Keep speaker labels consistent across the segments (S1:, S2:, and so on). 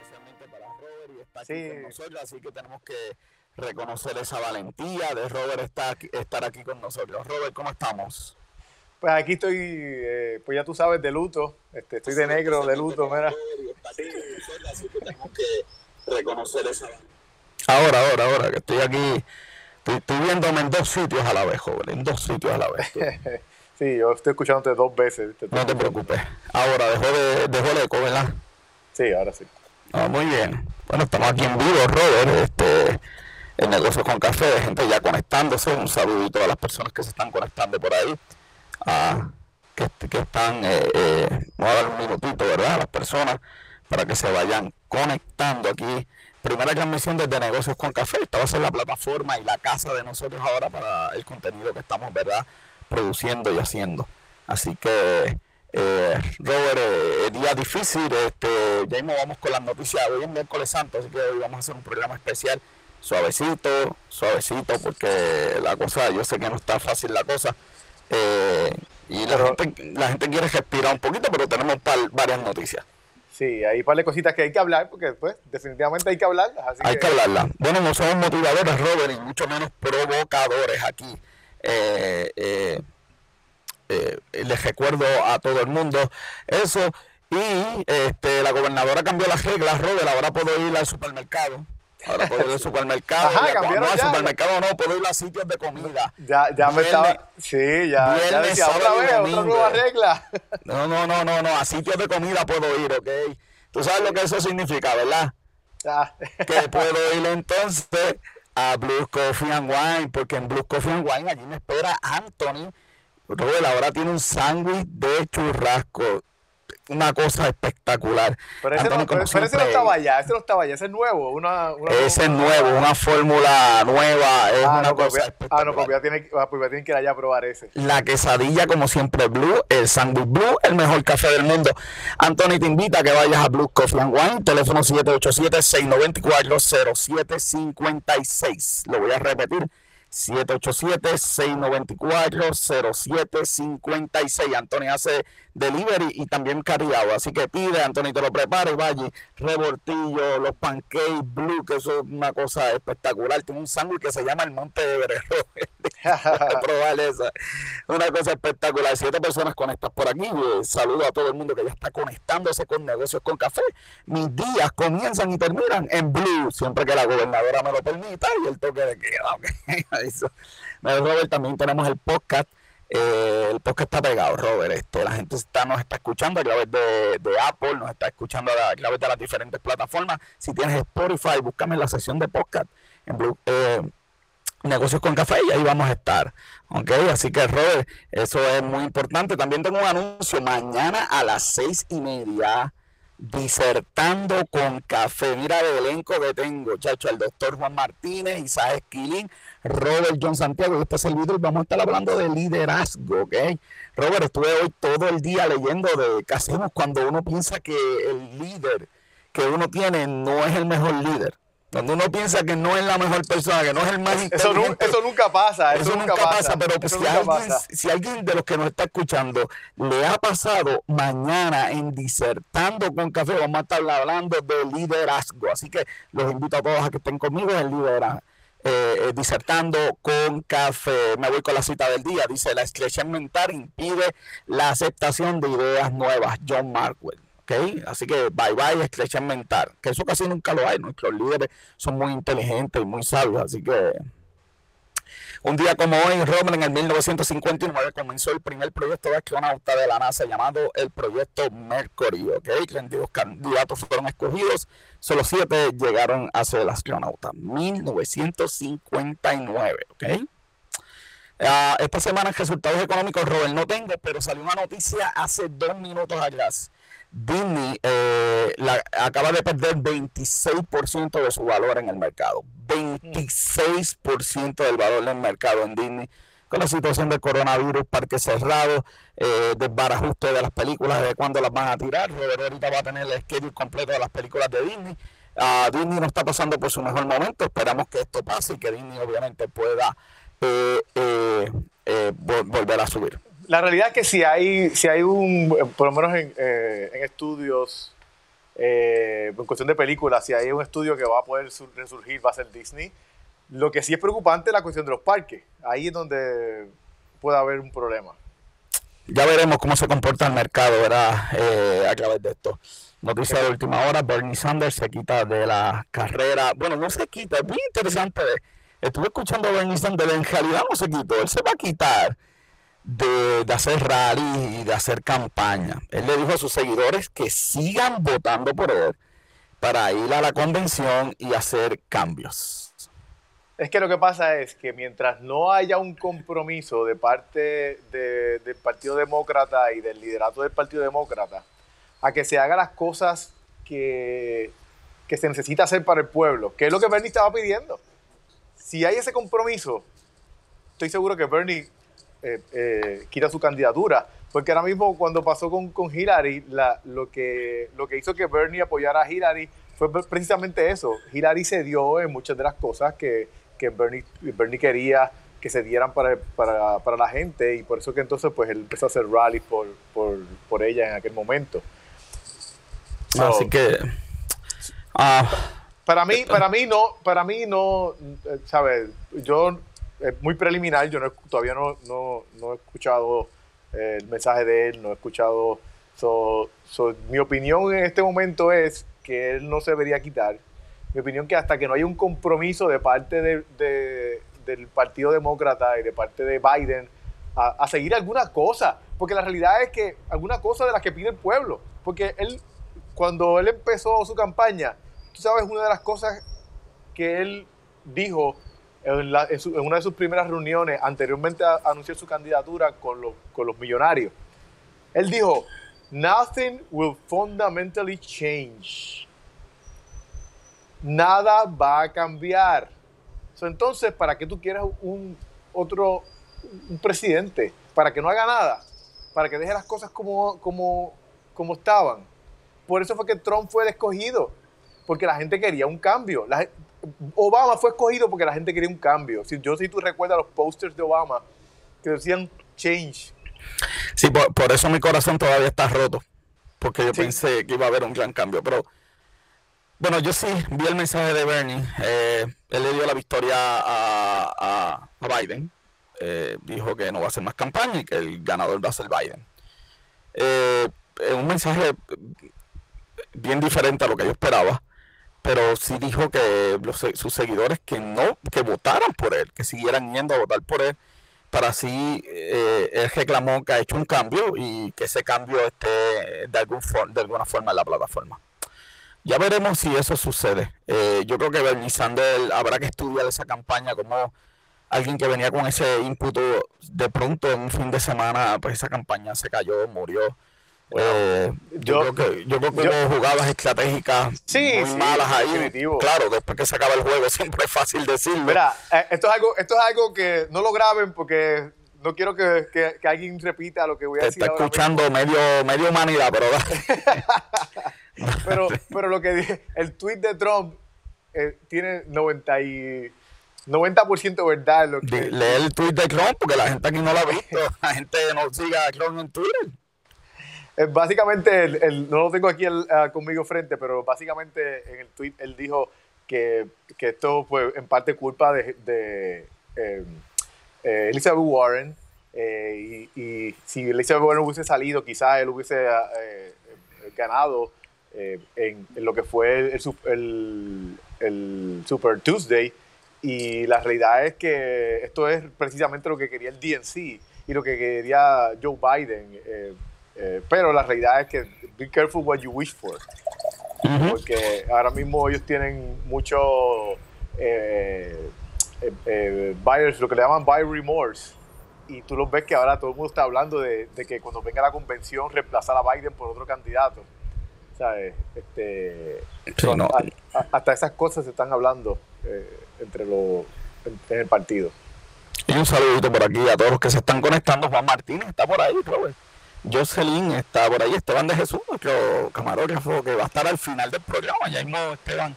S1: Especialmente para Robert y está aquí con nosotros, así que tenemos que reconocer esa valentía de Robert está aquí- estar aquí con nosotros. Robert, ¿cómo estamos?
S2: Pues aquí estoy, eh, pues ya tú sabes, de luto. Este, estoy de negro, de luto, mira.
S1: Así que tenemos que reconocer esa Ahora, ahora, ahora, que estoy aquí, estoy, estoy viéndome en dos sitios a la vez, joven, en dos sitios a la vez.
S2: Sí, yo estoy escuchándote dos veces. ¿viste?
S1: No te preocupes. Ahora, dejó, de, dejó el eco, ¿verdad?
S2: Sí, ahora sí.
S1: Ah, muy bien. Bueno, estamos aquí en vivo, Robert. Este, el negocio con café, gente ya conectándose. Un saludito a las personas que se están conectando por ahí. ah, que, que están, eh, eh, vamos a dar un minutito, ¿verdad? A las personas para que se vayan conectando aquí. Primera transmisión desde Negocios con Café. Esta va a ser la plataforma y la casa de nosotros ahora para el contenido que estamos, ¿verdad? Produciendo y haciendo. Así que, eh, Robert, eh, día difícil. Este, ya mismo vamos con las noticias. Hoy es miércoles santo, así que hoy vamos a hacer un programa especial. Suavecito, suavecito, porque la cosa, yo sé que no está fácil la cosa. Eh, y la,
S2: Pero-
S1: gente, la gente quiere respirar un poquito, pero tenemos par- varias noticias.
S2: Sí, hay un par de cositas que hay que hablar, porque pues definitivamente hay que hablarlas. Así
S1: Hay que hablarla. Bueno, no somos motivadores, Robert, y mucho menos provocadores aquí. Eh, eh, eh, les recuerdo a todo el mundo eso. Y este, la gobernadora cambió las reglas, Robert. Ahora puedo ir al supermercado. Ahora puedo ir al supermercado.
S2: Ajá, cambiaron
S1: no, al
S2: ya.
S1: supermercado no, puedo ir a sitios de comida.
S2: Ya, ya me estaba. Sí, ya, ya
S1: viernes,
S2: decía otra vez, otra nueva regla.
S1: No, no, no, no, no. A sitios de comida puedo ir, ¿ok? Tú sabes lo que eso significa, ¿verdad?
S2: Ah,
S1: que puedo ir entonces a Blue Coffee and Wine, porque en Blue Coffee and Wine allí me espera Anthony. Robert ahora tiene un sándwich de churrasco, una cosa espectacular.
S2: Pero ese,
S1: Anthony,
S2: no, pero ese estaba allá, ese no estaba allá, ese es nuevo. Una, una-
S1: Ese es nuevo, una fórmula nueva, es
S2: Ah,
S1: una
S2: no, pues,
S1: cosa
S2: ah, no, pues voy
S1: espectacular.
S2: ah, pues voy a tener que ir allá a probar ese.
S1: La quesadilla, como siempre, Blue, el sándwich Blue, el mejor café del mundo. Anthony te invita a que vayas a Blue Coffee and Wine, teléfono 787-694-0756. Lo voy a repetir. 787-694-0756. Anthony hace delivery y también carriado. Así que pide, Anthony te lo prepara y vaya. Rebortillo, los pancakes blue, que eso es una cosa espectacular. Tiene un sándwich que se llama el Monte de probar esa. Una cosa espectacular. Siete personas conectadas por aquí. Saludo a todo el mundo que ya está conectándose con negocios con café. Mis días comienzan y terminan en blue, siempre que la gobernadora me lo permita y el toque de queda. Eso. Robert, también tenemos el podcast. Eh, el podcast está pegado, Robert. Este, la gente está, nos está escuchando a través de, de Apple, nos está escuchando a través de las diferentes plataformas. Si tienes Spotify, búscame en la sección de podcast en Blue, eh, negocios con café y ahí vamos a estar. ¿Ok? Así que, Robert, eso es muy importante. También tengo un anuncio mañana a las seis y media. Disertando con café. Mira el elenco que tengo, chacho, el doctor Juan Martínez, Isaac Esquilín, Robert John Santiago y este servidor. Vamos a estar hablando de liderazgo, ¿ok? Robert, estuve hoy todo el día leyendo de qué hacemos cuando uno piensa que el líder que uno tiene no es el mejor líder. Cuando uno piensa que no es la mejor persona, que no es el más
S2: Eso, eso nunca pasa, eso,
S1: Eso nunca pasa, pero si
S2: nunca
S1: alguien,
S2: pasa.
S1: si alguien de los que nos está escuchando le ha pasado mañana en Disertando con Café, vamos a estar hablando de liderazgo. Así que los invito a todos a que estén conmigo en liderazgo. Eh, eh, disertando con café. Me voy con la cita del día. Dice, la estrechez mental impide la aceptación de ideas nuevas. John Markwell. ¿ok? Así que bye bye, estrechez mental. Que eso casi nunca lo hay. Nuestros líderes son muy inteligentes y muy sabios. Así que un día como hoy, Robert, en el 1959 comenzó el primer proyecto de astronauta de la NASA llamado el Proyecto Mercury, ¿ok? 32 candidatos fueron escogidos, solo 7 llegaron a ser astronauta. 1959, ¿ok? Ah, esta semana resultados económicos, Robert, no tengo, pero salió una noticia hace dos minutos atrás. Disney eh, la- acaba de perder 26% de su valor en el mercado. 26% del valor del mercado en Disney. Con la situación del coronavirus, parques cerrados, eh, desbarajuste de las películas, de cuándo las van a tirar. Robert ahorita va a tener el schedule completo de las películas de Disney. Ah, Disney no está pasando por su mejor momento. Esperamos que esto pase y que Disney obviamente pueda eh, eh, eh, vol- volver a subir.
S2: La realidad es que si hay, si hay un, por lo menos en, eh, en estudios, eh, en cuestión de películas, si hay un estudio que va a poder resurgir, va a ser Disney. Lo que sí es preocupante es la cuestión de los parques. Ahí es donde puede haber un problema.
S1: Ya veremos cómo se comporta el mercado, ¿verdad? Eh, a través de esto. Noticia de última hora, Bernie Sanders se quita de la carrera. Bueno, no se quita, es muy interesante. Estuve escuchando a Bernie Sanders, en realidad no se quitó, él se va a quitar de, hacer rally y de hacer campaña. Él le dijo a sus seguidores que sigan votando por él para ir a la convención y hacer cambios.
S2: Es que lo que pasa es que mientras no haya un compromiso de parte de, del Partido Demócrata y del liderato del Partido Demócrata a que se hagan las cosas que, que se necesita hacer para el pueblo, que es lo que Bernie estaba pidiendo. Si hay ese compromiso, estoy seguro que Bernie eh, eh, quita su candidatura. Porque ahora mismo cuando pasó con, con Hillary, la, lo, que, lo que hizo que Bernie apoyara a Hillary fue precisamente eso. Hillary se dio en muchas de las cosas que, que Bernie, Bernie quería que se dieran para, para, para, la gente y por eso que entonces pues él empezó a hacer rallies por, por, por ella en aquel momento.
S1: Así que...
S2: Ah, para mí, para mí no, para mí no, eh, ¿sabes? Yo, es muy preliminar, yo no, todavía no, no, no he escuchado eh, el mensaje de él, no he escuchado... So, mi opinión en este momento es que él no se debería quitar. Mi opinión que hasta que no haya un compromiso de parte de, del Partido Demócrata y de parte de Biden a, seguir alguna cosa, porque la realidad es que alguna cosa de las que pide el pueblo, porque él, cuando él empezó su campaña, tú sabes, una de las cosas que él dijo en, una de sus primeras reuniones, anteriormente a, anunciar su candidatura con los, con los millonarios, él dijo, Nothing will fundamentally change nada va a cambiar. entonces, ¿para qué tú quieres un otro un presidente? ¿Para que no haga nada? ¿Para que deje las cosas como, como, como estaban? Por eso fue que Trump fue el escogido, porque la gente quería un cambio. Obama fue escogido porque la gente quería un cambio. Si, yo si tú recuerdas los posters de Obama que decían change.
S1: Sí, por, eso mi corazón todavía está roto, porque yo pensé que iba a haber un gran cambio, pero bueno, yo sí vi el mensaje de Bernie. Eh, él le dio la victoria a, Biden. Eh, dijo que no va a hacer más campaña y que el ganador va a ser Biden. Eh, un mensaje bien diferente a lo que yo esperaba, pero sí dijo que sus seguidores que no, que votaran por él, que siguieran yendo a votar por él, para así él reclamó que ha hecho un cambio y que ese cambio esté de, algún de alguna forma en la plataforma. Ya veremos si eso sucede. Eh, yo creo que Bernie Sanders habrá que estudiar esa campaña como alguien que venía con ese ímputo de pronto en un fin de semana, pues esa campaña se cayó, murió. Eh, yo, creo que, yo creo que hubo jugadas estratégicas muy malas ahí. Claro, después que se acaba el juego siempre es fácil decirlo.
S2: Mira, eh, esto, es algo, esto es algo que no lo graben porque no quiero que, que, alguien repita lo que voy a decir.
S1: Está escuchando medio, medio humanidad, pero...
S2: pero, pero lo que dije, el tweet de Trump eh, tiene 90 y 90% verdad. Lo que...
S1: Lee el tweet de Trump porque la gente aquí no lo ha visto. La gente no siga a Trump en Twitter.
S2: Eh, básicamente, el, no lo tengo aquí ah, conmigo frente, pero básicamente en el tweet él dijo que, que esto fue en parte culpa de, de em, eh, Elizabeth Warren. y, y, si Elizabeth Warren hubiese salido, quizás él hubiese ganado eh, en, lo que fue el, el, Super Tuesday. Y la realidad es que esto es precisamente lo que quería el DNC y lo que quería Joe Biden. Eh, eh, pero la realidad es que be careful what you wish for. Porque ahora mismo ellos tienen mucho buyers, lo que le llaman buyer remorse. Y tú los ves que ahora todo el mundo está hablando de, de que cuando venga la convención reemplazar a Biden por otro candidato. Este, hasta esas cosas se están hablando eh, entre los en, el partido.
S1: Y un saludito por aquí a todos los que se están conectando. Juan Martínez está por ahí, Jocelyn está por ahí, Esteban de Jesús, nuestro camarógrafo que va a estar al final del programa. Ya mismo Esteban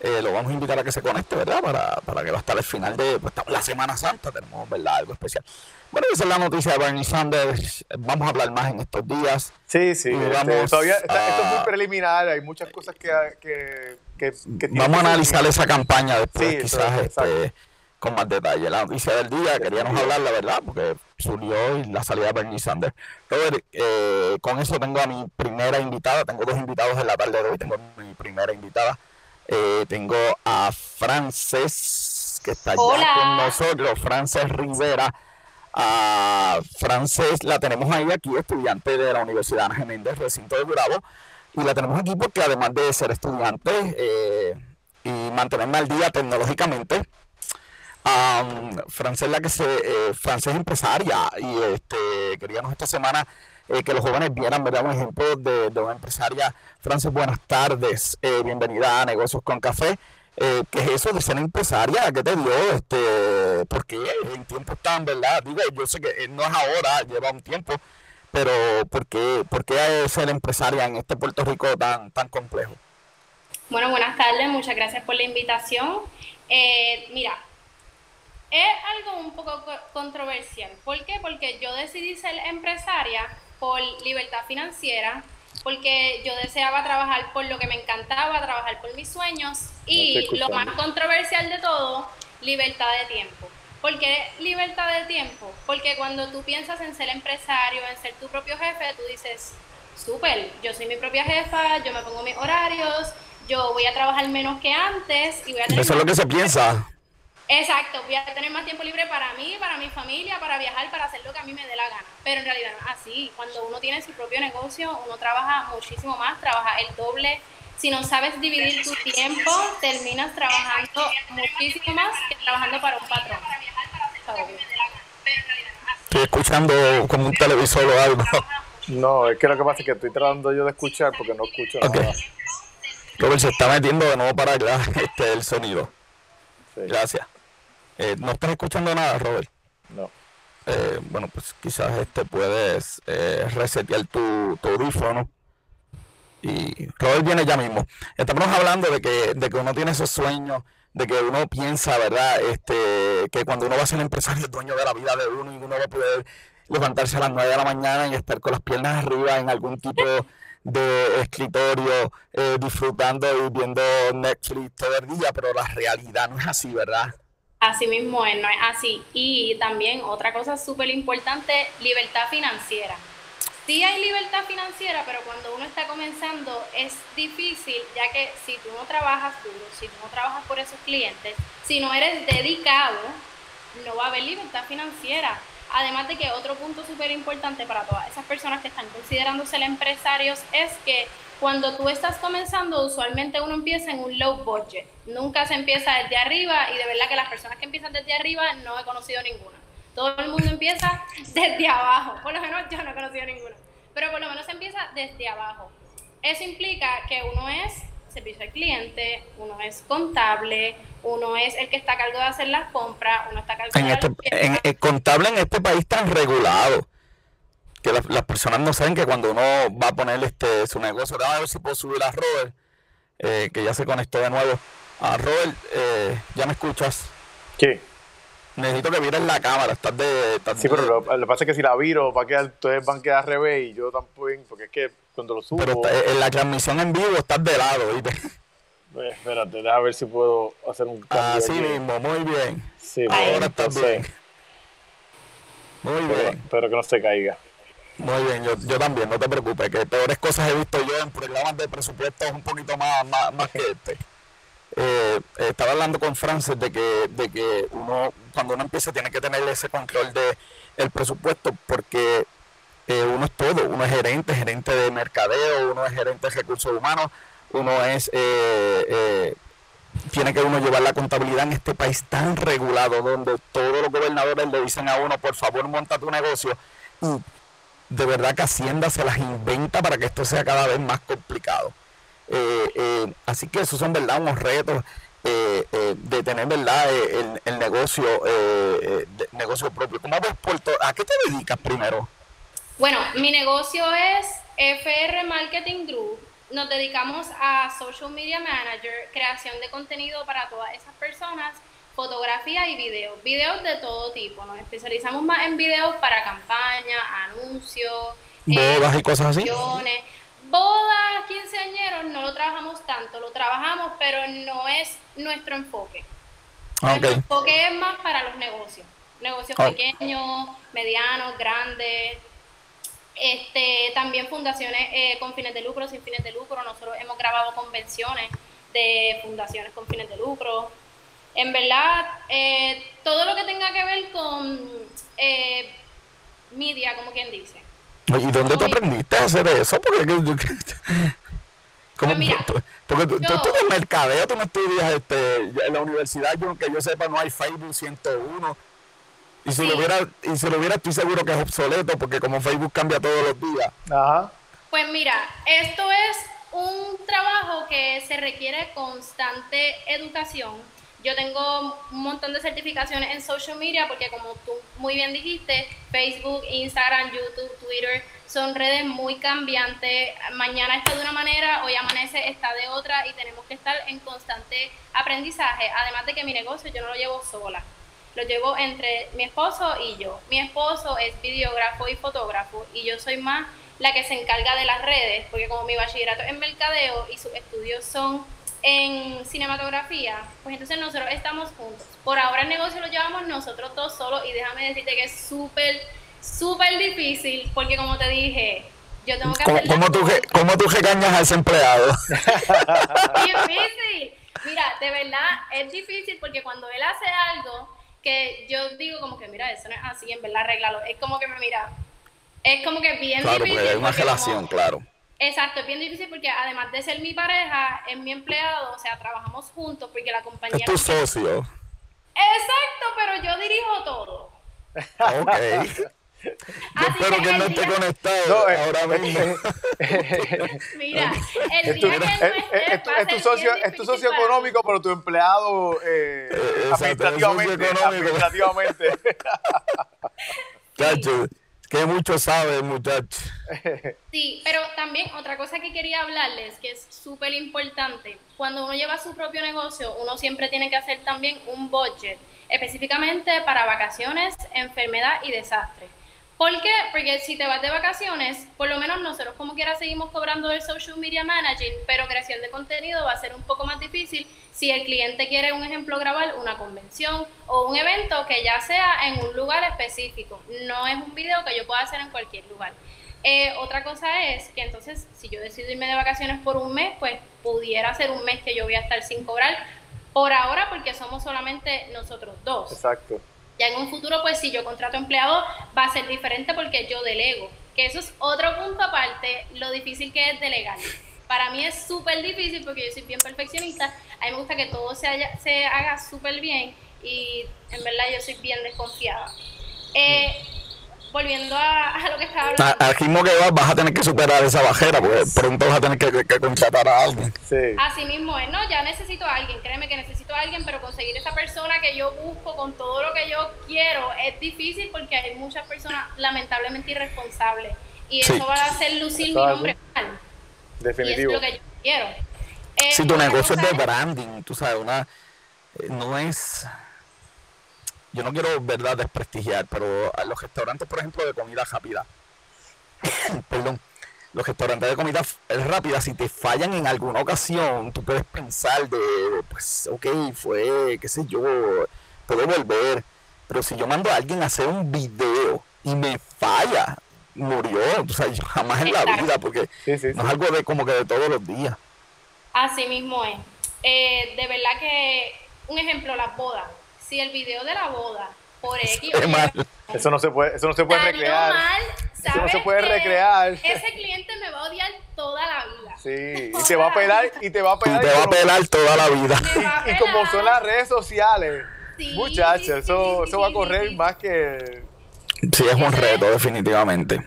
S1: eh, lo vamos a invitar a que se conecte, ¿verdad? Para, para que va a estar el final de pues, la Semana Santa, tenemos, ¿verdad? Algo especial. Bueno, esa es la noticia de Bernie Sanders. Vamos a hablar más en estos días.
S2: Sí, sí. Este, todavía esto es muy preliminar, hay muchas cosas que... que, que,
S1: vamos a analizar esa campaña después, quizás, este, con más detalle. La noticia del día, queríamos hablar, la verdad, porque surgió la salida de Bernie Sanders. Robert, eh, con eso tengo a mi primera invitada, tengo dos invitados en la tarde de hoy, tengo mi primera invitada. Eh, tengo a Frances, que está ya con nosotros, Frances Rivera. A Frances la tenemos ahí aquí, estudiante de la Universidad Ana Geméndez, recinto de Bravo. Y la tenemos aquí porque además de ser estudiante eh, y mantenerme al día tecnológicamente, um, Frances la que se, eh, empresaria y este, queríamos esta semana eh, que los jóvenes vieran ¿verdad? un ejemplo de, una empresaria. Frances, buenas tardes, eh, bienvenida a Negocios con Café. Eh, ¿Qué es eso de ser empresaria? ¿Qué te dio? Este, ¿Por qué en tiempos tan, verdad? Digo, yo sé que no es ahora, lleva un tiempo, pero ¿por qué, por qué ser empresaria en este Puerto Rico tan, tan complejo?
S3: Bueno, buenas tardes, muchas gracias por la invitación. mira, es algo un poco controversial. ¿Por qué? Porque yo decidí ser empresaria por libertad financiera, porque yo deseaba trabajar por lo que me encantaba, trabajar por mis sueños y lo más controversial de todo, libertad de tiempo. ¿Por qué libertad de tiempo? Porque cuando tú piensas en ser empresario, en ser tu propio jefe, tú dices, súper, yo soy mi propia jefa, yo me pongo mis horarios, yo voy a trabajar menos que antes y voy a tener...
S1: Eso es lo que se piensa.
S3: Exacto, voy a tener más tiempo libre para mí, para mi familia, para viajar, para hacer lo que a mí me dé la gana. Pero en realidad no es así. Cuando uno tiene su propio negocio, uno trabaja muchísimo más, trabaja el doble. Si no sabes dividir tu tiempo, terminas trabajando muchísimo más que trabajando para un patrón.
S1: Estoy escuchando como un televisor o algo.
S2: No, es que lo que pasa es que estoy tratando yo de escuchar porque no escucho nada.
S1: Robert se está metiendo de nuevo para allá este, el sonido. Gracias. Eh, ¿No estás escuchando nada, Robert?
S2: No.
S1: Eh, bueno, pues quizás este puedes eh, resetear tu, tu audífono. Y Robert viene ya mismo. Estamos hablando de que, de que uno tiene esos sueños, de que uno piensa, ¿verdad? Este, que cuando uno va a ser empresario es dueño de la vida de uno y uno va a poder levantarse a las 9 de la mañana y estar con las piernas arriba en algún tipo de escritorio, eh, disfrutando y viendo Netflix todo el día, pero la realidad no es así, ¿verdad?
S3: Así mismo es, no es así. Y también otra cosa súper importante, libertad financiera. Sí hay libertad financiera, pero cuando uno está comenzando es difícil, ya que si tú no trabajas duro, si tú no trabajas por esos clientes, si no eres dedicado, no va a haber libertad financiera. Además de que otro punto súper importante para todas esas personas que están considerando ser empresarios es que cuando tú estás comenzando, usualmente uno empieza en un low budget. Nunca se empieza desde arriba y de verdad que las personas que empiezan desde arriba no he conocido ninguna. Todo el mundo empieza desde abajo. Por lo menos yo no he conocido ninguna. Pero por lo menos se empieza desde abajo. Eso implica que uno es servicio al cliente, uno es contable, uno es el que está a cargo de hacer las compras, uno está a cargo de...
S1: Este, en, el contable en este país tan regulado que las personas no saben que cuando uno va a poner este su negocio, a ver si puedo subir a Robert, eh, que ya se conectó de nuevo. A Robert, eh, ¿ya me escuchas?
S2: Sí.
S1: Necesito que vires la cámara, estás de...
S2: sí, pero lo, que pasa es que si la viro, va a quedar, entonces van a quedar al revés y yo tampoco, porque es que cuando lo subo...
S1: Pero en la transmisión en vivo estás de lado, ¿viste?
S2: Pues, espérate, déjame ver si puedo hacer un
S1: cambio. Así mismo, muy bien.
S2: Sí, ahora estás bien.
S1: Muy bien.
S2: Espero que no se caiga.
S1: Muy bien, yo, yo también, no te preocupes, que peores cosas he visto yo en programas de presupuestos un poquito más, más, que este. Eh, estaba hablando con Francis de que, de que uno, cuando uno empieza, tiene que tener ese control de presupuesto, porque eh, uno es todo, uno es gerente, gerente de mercadeo, uno es gerente de recursos humanos, uno es, eh, tiene que uno llevar la contabilidad en este país tan regulado, donde todos los gobernadores le dicen a uno, por favor, monta tu negocio, y de verdad que Hacienda se las inventa para que esto sea cada vez más complicado. Eh, eh, así que esos son verdad unos retos eh, de tener verdad el, negocio negocio propio. ¿Cómo ves Puerto? ¿A qué te dedicas primero?
S3: Bueno, mi negocio es FR Marketing Group nos dedicamos a social media manager, creación de contenido para todas esas personas, fotografía y video. Videos de todo tipo. Nos especializamos más en videos para campañas, anuncios,
S1: bodas y cosas así.
S3: Bodas, quinceañeros, no lo trabajamos tanto, lo trabajamos, pero no es nuestro enfoque. Ah, nuestro enfoque es más para los negocios. Negocios ah. pequeños, medianos, grandes, este, también fundaciones eh, con fines de lucro, sin fines de lucro. Nosotros hemos grabado convenciones de fundaciones con fines de lucro. En verdad, eh, todo lo que tenga que ver con eh, media, como quien dice.
S1: ¿Y dónde tú aprendiste a hacer eso? Porque, ¿cómo, pues porque tú, estudias mercadeo, tú no estudias este, en la universidad, yo que yo sepa, no hay Facebook 101 y si, lo hubiera, y si lo hubiera, estoy seguro que es obsoleto, porque como Facebook cambia todos los días.
S3: Ajá. Pues mira, esto es un trabajo que se requiere constante educación. Yo tengo un montón de certificaciones en social media porque como tú muy bien dijiste, Facebook, Instagram, YouTube, Twitter son redes muy cambiantes. Mañana está de una manera, hoy amanece está de otra y tenemos que estar en constante aprendizaje. Además de que mi negocio yo no lo llevo sola lo llevo entre mi esposo y yo. Mi esposo es videógrafo y fotógrafo y yo soy más la que se encarga de las redes, porque como mi bachillerato es mercadeo y sus estudios son en cinematografía, pues entonces nosotros estamos juntos. Por ahora el negocio lo llevamos nosotros todos solos y déjame decirte que es súper, súper difícil, porque como te dije, yo tengo que hacer...
S1: ¿Cómo, tú, ¿Cómo tú regañas a ese empleado?
S3: difícil. Mira, de verdad es difícil porque cuando él hace algo que yo digo como que, mira, eso no es así, en verdad, arreglarlo. Es como que me mira, es como que bien
S1: claro,
S3: difícil.
S1: Claro, hay una relación, claro.
S3: Exacto, es bien difícil porque además de ser mi pareja, es mi empleado, o sea, trabajamos juntos porque la compañía...
S1: Es tu socio.
S3: Exacto, pero yo dirijo todo.
S1: Ok. Yo espero que, no esté conectado eh, ahora eh, mismo.
S3: Mira, el día que
S2: es, es, tu socio, es tu socio económico, pero tu empleado eh, administrativamente. administrativamente.
S1: Cacho, que mucho sabe muchacho.
S3: Sí, pero también otra cosa que quería hablarles, que es súper importante, cuando uno lleva su propio negocio, uno siempre tiene que hacer también un budget, específicamente para vacaciones, enfermedad y desastre. ¿Por qué? Porque si te vas de vacaciones, por lo menos nosotros como quiera seguimos cobrando el social media managing, pero creación de contenido va a ser un poco más difícil si el cliente quiere, un ejemplo, grabar una convención o un evento que ya sea en un lugar específico. No es un video que yo pueda hacer en cualquier lugar. Eh, otra cosa es que entonces, si yo decido irme de vacaciones por un mes, pues pudiera ser un mes que yo voy a estar sin cobrar por ahora porque somos solamente nosotros dos.
S2: Exacto.
S3: Ya en un futuro, pues si yo contrato empleado, va a ser diferente porque yo delego. Que eso es otro punto aparte, lo difícil que es delegar. Para mí es súper difícil porque yo soy bien perfeccionista. A mí me gusta que todo se, haga súper bien y en verdad yo soy bien desconfiada. Eh, volviendo a, lo que estaba hablando.
S1: Al ritmo que vas, vas a tener que superar esa bajera, porque pronto vas a tener que, contratar a alguien.
S3: Sí. Así mismo es, no, ya necesito a alguien, créeme que necesito a alguien, pero conseguir esa persona que yo busco con todo lo que yo quiero es difícil porque hay muchas personas lamentablemente irresponsables. Y eso va a hacer lucir mi nombre mal.
S2: Definitivo.
S3: Y es lo que yo quiero.
S1: si tu negocio es de branding, tú sabes, una, eh, no es yo no quiero, verdad, desprestigiar, pero a los restaurantes, por ejemplo, de comida rápida, perdón, los restaurantes de comida rápida, si te fallan en alguna ocasión, tú puedes pensar de, pues, ok, fue, qué sé yo, puedo volver. Pero si yo mando a alguien a hacer un video y me falla, murió, o sea, yo jamás en la vida, porque no es algo de como que de todos los días.
S3: Así mismo es. Eh, de verdad que, un ejemplo, las bodas si el video de la boda por X
S2: eso no se puede, eso no se puede recrear. eso no se puede recrear.
S3: Ese cliente me va a odiar toda la vida.
S2: Sí, y te va a pelar y te va a pelar.
S1: Y te va a pelar toda la vida.
S2: Y, como son las redes sociales, muchachos, eso, eso va a correr más que.
S1: Sí, es un reto, definitivamente.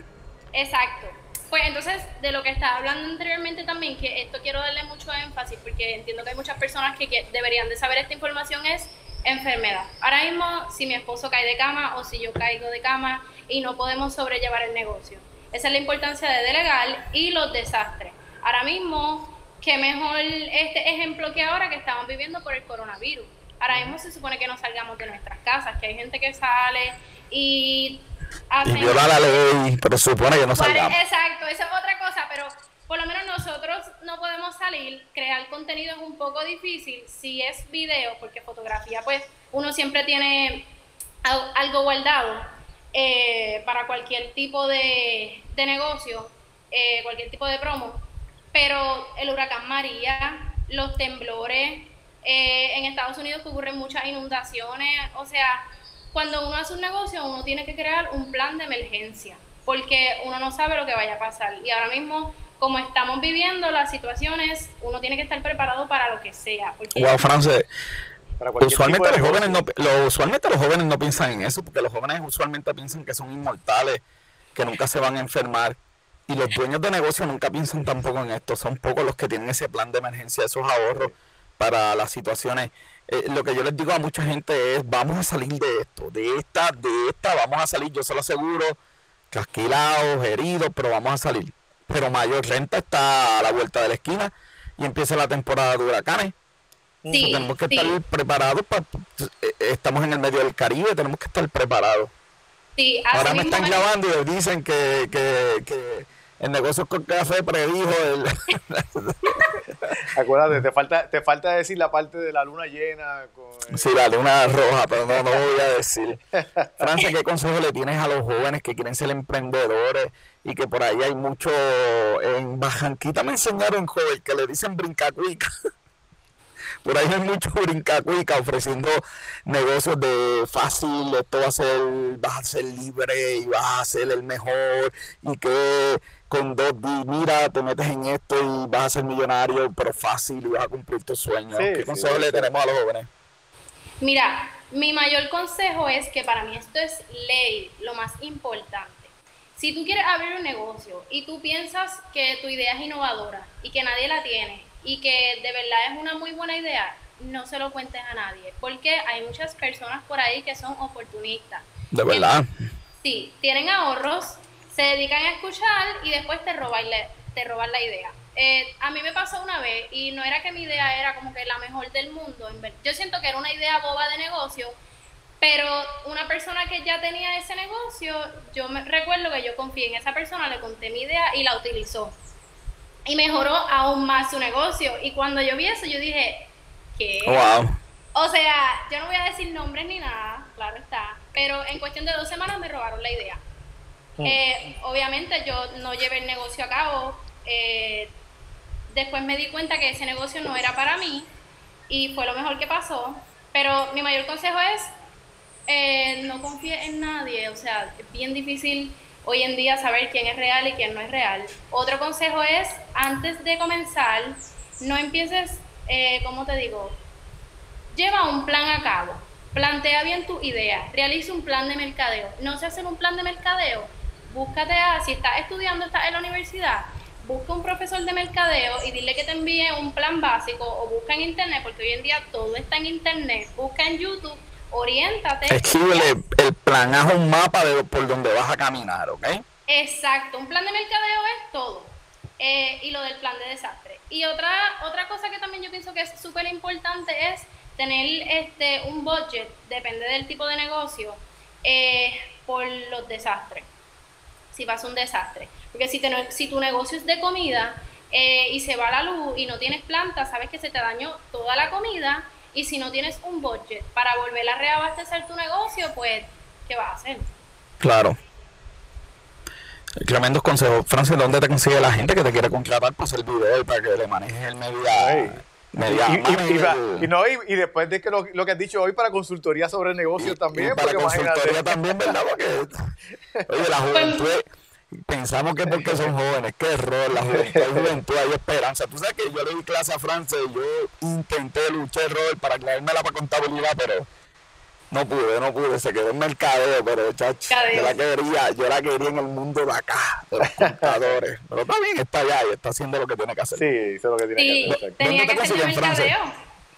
S3: Exacto. Pues entonces, de lo que estaba hablando anteriormente también, que esto quiero darle mucho énfasis, porque entiendo que hay muchas personas que deberían de saber esta información, es enfermedad. Ahora mismo, si mi esposo cae de cama o si yo caigo de cama y no podemos sobrellevar el negocio. Esa es la importancia de delegar y los desastres. Ahora mismo, qué mejor este ejemplo que ahora que estamos viviendo por el coronavirus. Ahora mismo se supone que no salgamos de nuestras casas, que hay gente que sale y
S1: hacen... Y viola la ley, pero se supone que no salgamos.
S3: Exacto, esa es otra cosa, pero por lo menos nosotros no podemos salir, crear contenido es un poco difícil, si es video, porque fotografía pues uno siempre tiene algo guardado eh, para cualquier tipo de, negocio, eh, cualquier tipo de promo, pero el huracán María, los temblores, eh, en Estados Unidos ocurren muchas inundaciones, o sea, cuando uno hace un negocio uno tiene que crear un plan de emergencia, porque uno no sabe lo que vaya a pasar. Y ahora mismo, como estamos viviendo las situaciones, uno tiene que estar preparado para lo que sea. Porque
S1: wow, France, usualmente los, jóvenes no, usualmente los jóvenes no piensan en eso, porque los jóvenes usualmente piensan que son inmortales, que nunca se van a enfermar. Y los dueños de negocio nunca piensan tampoco en esto. Son pocos los que tienen ese plan de emergencia, esos ahorros para las situaciones. Eh, lo que yo les digo a mucha gente es, vamos a salir de esto, de esta, de esta, vamos a salir, yo se lo aseguro, casquilados, heridos, pero vamos a salir. Pero Mayor Renta está a la vuelta de la esquina y empieza la temporada de huracanes. tenemos que estar preparados, eh, estamos en el medio del Caribe, tenemos que estar preparados. Ahora me están grabando y dicen que, que, que el negocio con café predijo el...
S2: Acuérdate, te falta, te falta decir la parte de la luna llena. Con
S1: Sí, la luna roja, pero no, no voy a decir. Francia, ¿qué consejo le tienes a los jóvenes que quieren ser emprendedores y que por ahí hay mucho... En Bajanquita me enseñaron, joven, que le dicen brincacuica. Por ahí hay mucho brincacuica ofreciendo negocios de fácil, esto va a ser, vas a ser libre y vas a ser el mejor y que con dos días, mira, te metes en esto y vas a ser millonario, pero fácil y vas a cumplir tus sueños. ¿Qué consejo le tenemos a los jóvenes?
S3: Mira, mi mayor consejo es que para mí esto es ley, lo más importante. Si tú quieres abrir un negocio y tú piensas que tu idea es innovadora y que nadie la tiene y que de verdad es una muy buena idea, no se lo cuentes a nadie, porque hay muchas personas por ahí que son oportunistas.
S1: De verdad.
S3: sí, tienen ahorros, se dedican a escuchar y después te roban, te roban la idea. Eh, a mí me pasó una vez y no era que mi idea era como que la mejor del mundo. Yo siento que era una idea boba de negocio, pero una persona que ya tenía ese negocio, yo me recuerdo que yo confié en esa persona, le conté mi idea y la utilizó. Y mejoró aún más su negocio. Y cuando yo vi eso, yo dije, ¿qué?
S1: Wow.
S3: O sea, yo no voy a decir nombres ni nada, claro está. Pero en cuestión de dos semanas me robaron la idea. Mm. Eh, obviamente yo no llevé el negocio a cabo. Eh, después me di cuenta que ese negocio no era para mí y fue lo mejor que pasó. Pero mi mayor consejo es eh, no confíe en nadie. O sea, es bien difícil hoy en día saber quién es real y quién no es real. Otro consejo es, antes de comenzar, no empieces, eh, ¿cómo te digo? Lleva un plan a cabo. Plantea bien tu idea. Realiza un plan de mercadeo. No se hace un plan de mercadeo búscate a, si estás estudiando, estás en la universidad, busca un profesor de mercadeo y dile que te envíe un plan básico o busca en internet, porque hoy en día todo está en internet, busca en YouTube, oriéntate.
S1: Escríbele el plan, haz un mapa de por donde vas a caminar, ¿ok?
S3: Exacto, un plan de mercadeo es todo. Eh, y lo del plan de desastre. Y otra, otra cosa que también yo pienso que es súper importante es tener este, un budget, depende del tipo de negocio, eh, por los desastres si pasa un desastre. Porque si, te, si tu negocio es de comida eh, y se va la luz y no tienes planta, sabes que se te dañó toda la comida y si no tienes un budget para volver a reabastecer tu negocio, pues, ¿qué vas a hacer?
S1: Claro. Tremendos consejos. Francis, ¿dónde te consigue la gente que te quiere contratar para hacer video para que le manejes el media?
S2: y, no, y, después de que lo, que has dicho hoy para consultoría sobre negocios también.
S1: para consultoría también, ¿verdad? Porque, oye, la juventud, pensamos que porque son jóvenes, qué error, la juventud, hay juventud, hay esperanza. Tú sabes que yo le di clase a Francia y yo intenté luchar rol para aclararme la contabilidad, pero no pude, no pude, se quedó en mercadeo, pero chacho, yo la quería, yo la quería en el mundo de acá, de los contadores. pero está bien, está allá y está haciendo lo que tiene que hacer.
S2: Sí, hizo lo que tiene que hacer.
S1: ¿Dónde te consiguen, Francia?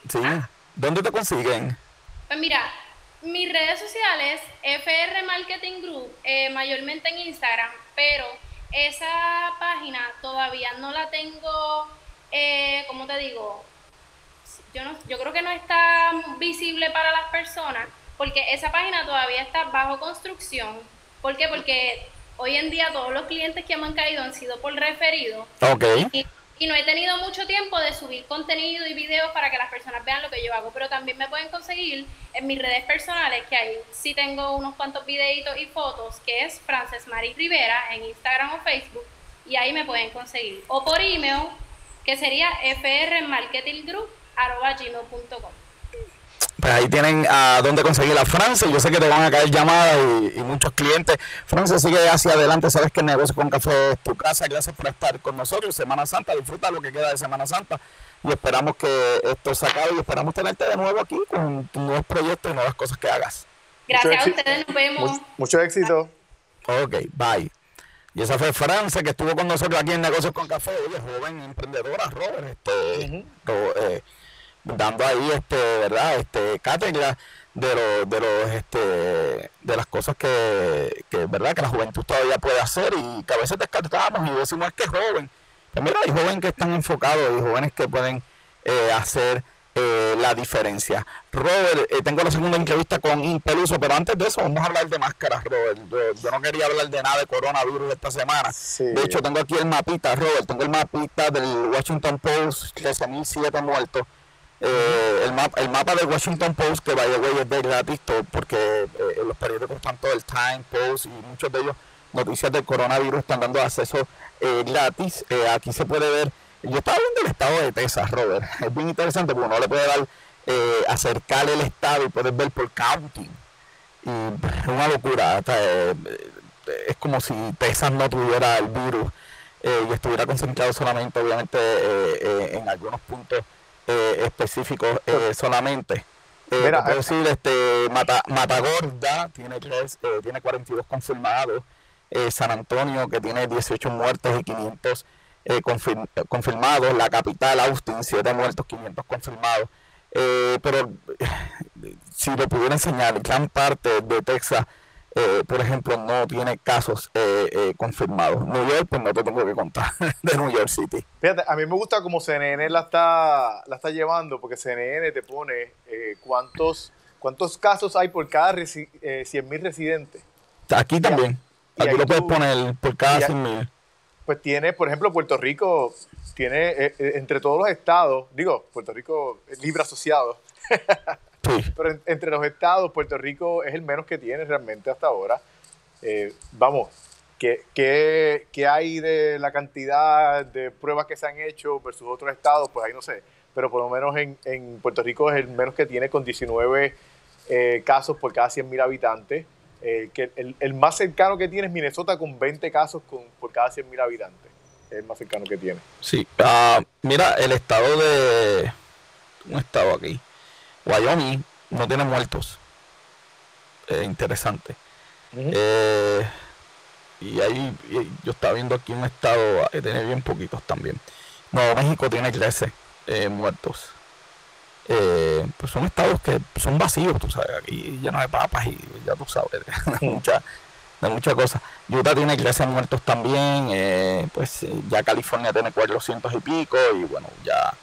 S1: Sí, ah. ¿dónde te consiguen?
S3: Pues mira, mis redes sociales, FR Marketing Group, eh, mayormente en Instagram, pero esa página todavía no la tengo, eh, como te digo, yo, no, yo creo que no está visible para las personas porque esa página todavía está bajo construcción. ¿Por qué? Porque hoy en día todos los clientes que me han caído han sido por referido.
S1: Ok.
S3: Y, y, no he tenido mucho tiempo de subir contenido y videos para que las personas vean lo que yo hago, pero también me pueden conseguir en mis redes personales, que ahí sí tengo unos cuantos videitos y fotos, que es Frances Mari Rivera en Instagram o Facebook, y ahí me pueden conseguir. O por email, que sería frmarketinggroup.com.
S1: Pues ahí tienen a dónde conseguir la Francia. Yo sé que te van a caer llamadas y, muchos clientes. Francia, sigue hacia adelante. Sabes que el negocio con café es tu casa. Gracias por estar con nosotros. Semana Santa, disfruta lo que queda de Semana Santa. Y esperamos que esto se acabe y esperamos tenerte de nuevo aquí con tus nuevos proyectos y nuevas cosas que hagas.
S3: Gracias a ustedes, nos vemos.
S2: Mucho, éxito.
S1: Ok, bye. Y esa fue Francia que estuvo con nosotros aquí en Negocios con Café. Oye, joven emprendedora, Robert. Este, eh, dando ahí este verdad este cátedra de los de los este de las cosas que, que verdad que la juventud todavía puede hacer y que a veces descartamos y decimos es que es joven pero pues mira hay jóvenes que están enfocados y jóvenes que pueden eh, hacer eh, la diferencia. Robert, eh, tengo la segunda entrevista con Impeluso, pero antes de eso vamos a hablar de máscaras, Robert. Yo, no quería hablar de nada de coronavirus esta semana. De hecho, tengo aquí el mapita, Robert, tengo el mapita del Washington Post, 13.007 muertos. Eh, el, mapa, el mapa del Washington Post, que vaya güey es de gratis, porque eh, los periódicos tanto el Time Post y muchos de ellos noticias del coronavirus están dando acceso eh, gratis. aquí se puede ver, yo estaba viendo el estado de Texas, Robert, es bien interesante porque uno le puede dar, acercar el estado y puedes ver por county. Y es una locura, es como si Texas no tuviera el virus y estuviera concentrado solamente, obviamente, en algunos puntos eh, específicos eh, solamente. Eh, Mira, decir, este, Mata, Matagorda tiene, eh, tiene 42 confirmados. San Antonio, que tiene 18 muertos y 500 confirmados. La capital, Austin, 7 muertos, 500 confirmados. pero si le pudiera enseñar, gran parte de Texas eh, por ejemplo, no tiene casos eh, eh, confirmados. New York, pues no te tengo que contar de New York City.
S2: Fíjate, a mí me gusta como CNN la está, la está llevando, porque CNN te pone cuántos, cuántos casos hay por cada 100 mil residentes.
S1: Aquí también. Aquí lo puedes poner por cada 100 mil.
S2: Pues tiene, por ejemplo, Puerto Rico tiene entre todos los estados, digo, Puerto Rico libre asociado. Pero entre los estados, Puerto Rico es el menos que tiene realmente hasta ahora. Eh, vamos, ¿qué, ¿qué, hay de la cantidad de pruebas que se han hecho versus otros estados? Pues ahí no sé. Pero por lo menos en, en Puerto Rico es el menos que tiene con 19 eh, casos por cada 100.000 habitantes. Eh, que el, el, más cercano que tiene es Minnesota con 20 casos con, por cada 100.000 habitantes. Es el más cercano que tiene.
S1: Sí, uh, mira, el estado de... Un estado aquí. Wyoming no tiene muertos. interesante. Eh, y ahí yo estaba viendo aquí un estado que tiene bien poquitos también. Nuevo México tiene 13 eh, muertos. Eh, pues son estados que son vacíos, tú sabes, aquí llenos de papas y ya tú sabes, de muchas mucha cosas. Utah tiene 13 muertos también, pues ya California tiene 400 y pico y bueno, ya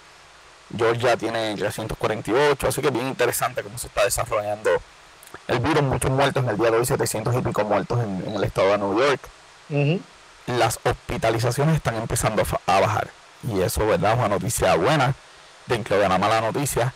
S1: Georgia tiene 348, así que bien interesante cómo se está desarrollando el virus. Muchos muertos en el día de hoy, 700 y pico muertos en, el estado de New York. Las hospitalizaciones están empezando a bajar y eso, ¿verdad? Es una noticia buena dentro de una mala noticia.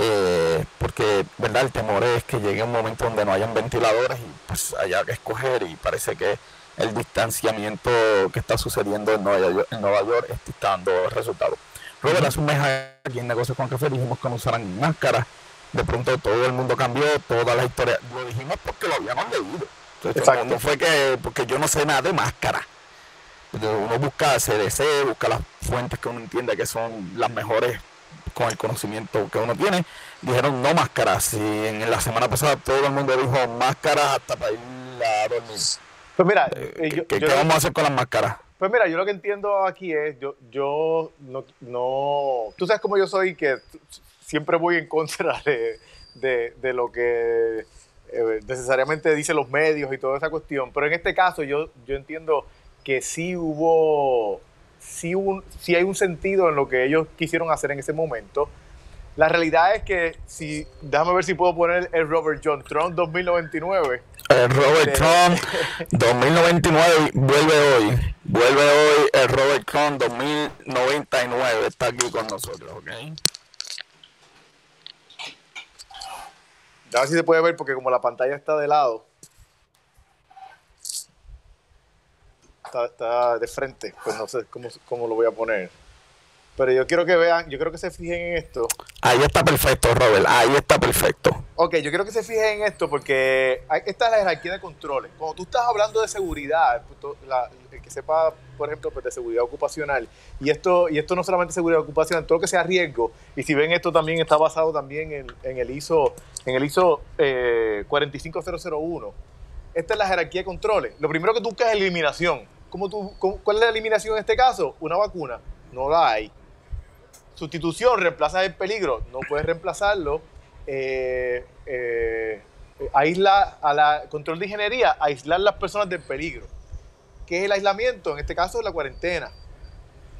S1: Eh, porque verdad el temor es que llegue un momento donde no hayan ventiladores y pues haya que escoger y parece que el distanciamiento que está sucediendo en Nueva York, en Nueva York está dando resultados. Robert, hace un mes aquí en Negocios con Café dijimos que no usaran máscaras. De pronto todo el mundo cambió, toda la historia. Lo dijimos porque lo habíamos leído. Entonces, no, fue que, porque yo no sé nada de máscara. Uno busca CDC, busca las fuentes que uno entiende que son las mejores con el conocimiento que uno tiene. Dijeron no máscaras. Y en la semana pasada todo el mundo dijo máscaras hasta para ir a dormir.
S2: Pues mira,
S1: eh, eh, ¿qué, vamos a hacer con las máscaras?
S2: Pues mira, yo lo que entiendo aquí es, yo, yo no, no, tú sabes cómo yo soy, que siempre voy en contra de, de, lo que eh, necesariamente dicen los medios y toda esa cuestión, pero en este caso yo, yo entiendo que sí hubo, sí, un, sí hay un sentido en lo que ellos quisieron hacer en ese momento. La realidad es que si, déjame ver si puedo poner el Robert John Trump 2099.
S1: El Robert Trump 2099 vuelve hoy. Vuelve hoy el Robert Trump 2099. Está aquí con nosotros, ¿ok?
S2: A ver si se puede ver porque como la pantalla está de lado. Está, de frente, pues no sé cómo, cómo lo voy a poner. Pero yo quiero que vean, yo quiero que se fijen en esto.
S1: Ahí está perfecto, Robert. Ahí está perfecto.
S2: Ok, yo quiero que se fijen en esto porque esta es la jerarquía de controles. Cuando tú estás hablando de seguridad, pues, el que sepa, por ejemplo, pues, de seguridad ocupacional, y esto, y esto no solamente seguridad ocupacional, todo lo que sea riesgo, y si ven esto también está basado también en, el ISO, en el ISO 45001. Eh, esta es la jerarquía de controles. Lo primero que tú buscas es eliminación. ¿Cómo tú, ¿Cuál es la eliminación en este caso? Una vacuna. No la hay Sustitución, reemplaza el peligro, no puedes reemplazarlo. Eh, eh, aísla a la control de ingeniería, aislar las personas del peligro. ¿Qué es el aislamiento? En este caso, la cuarentena.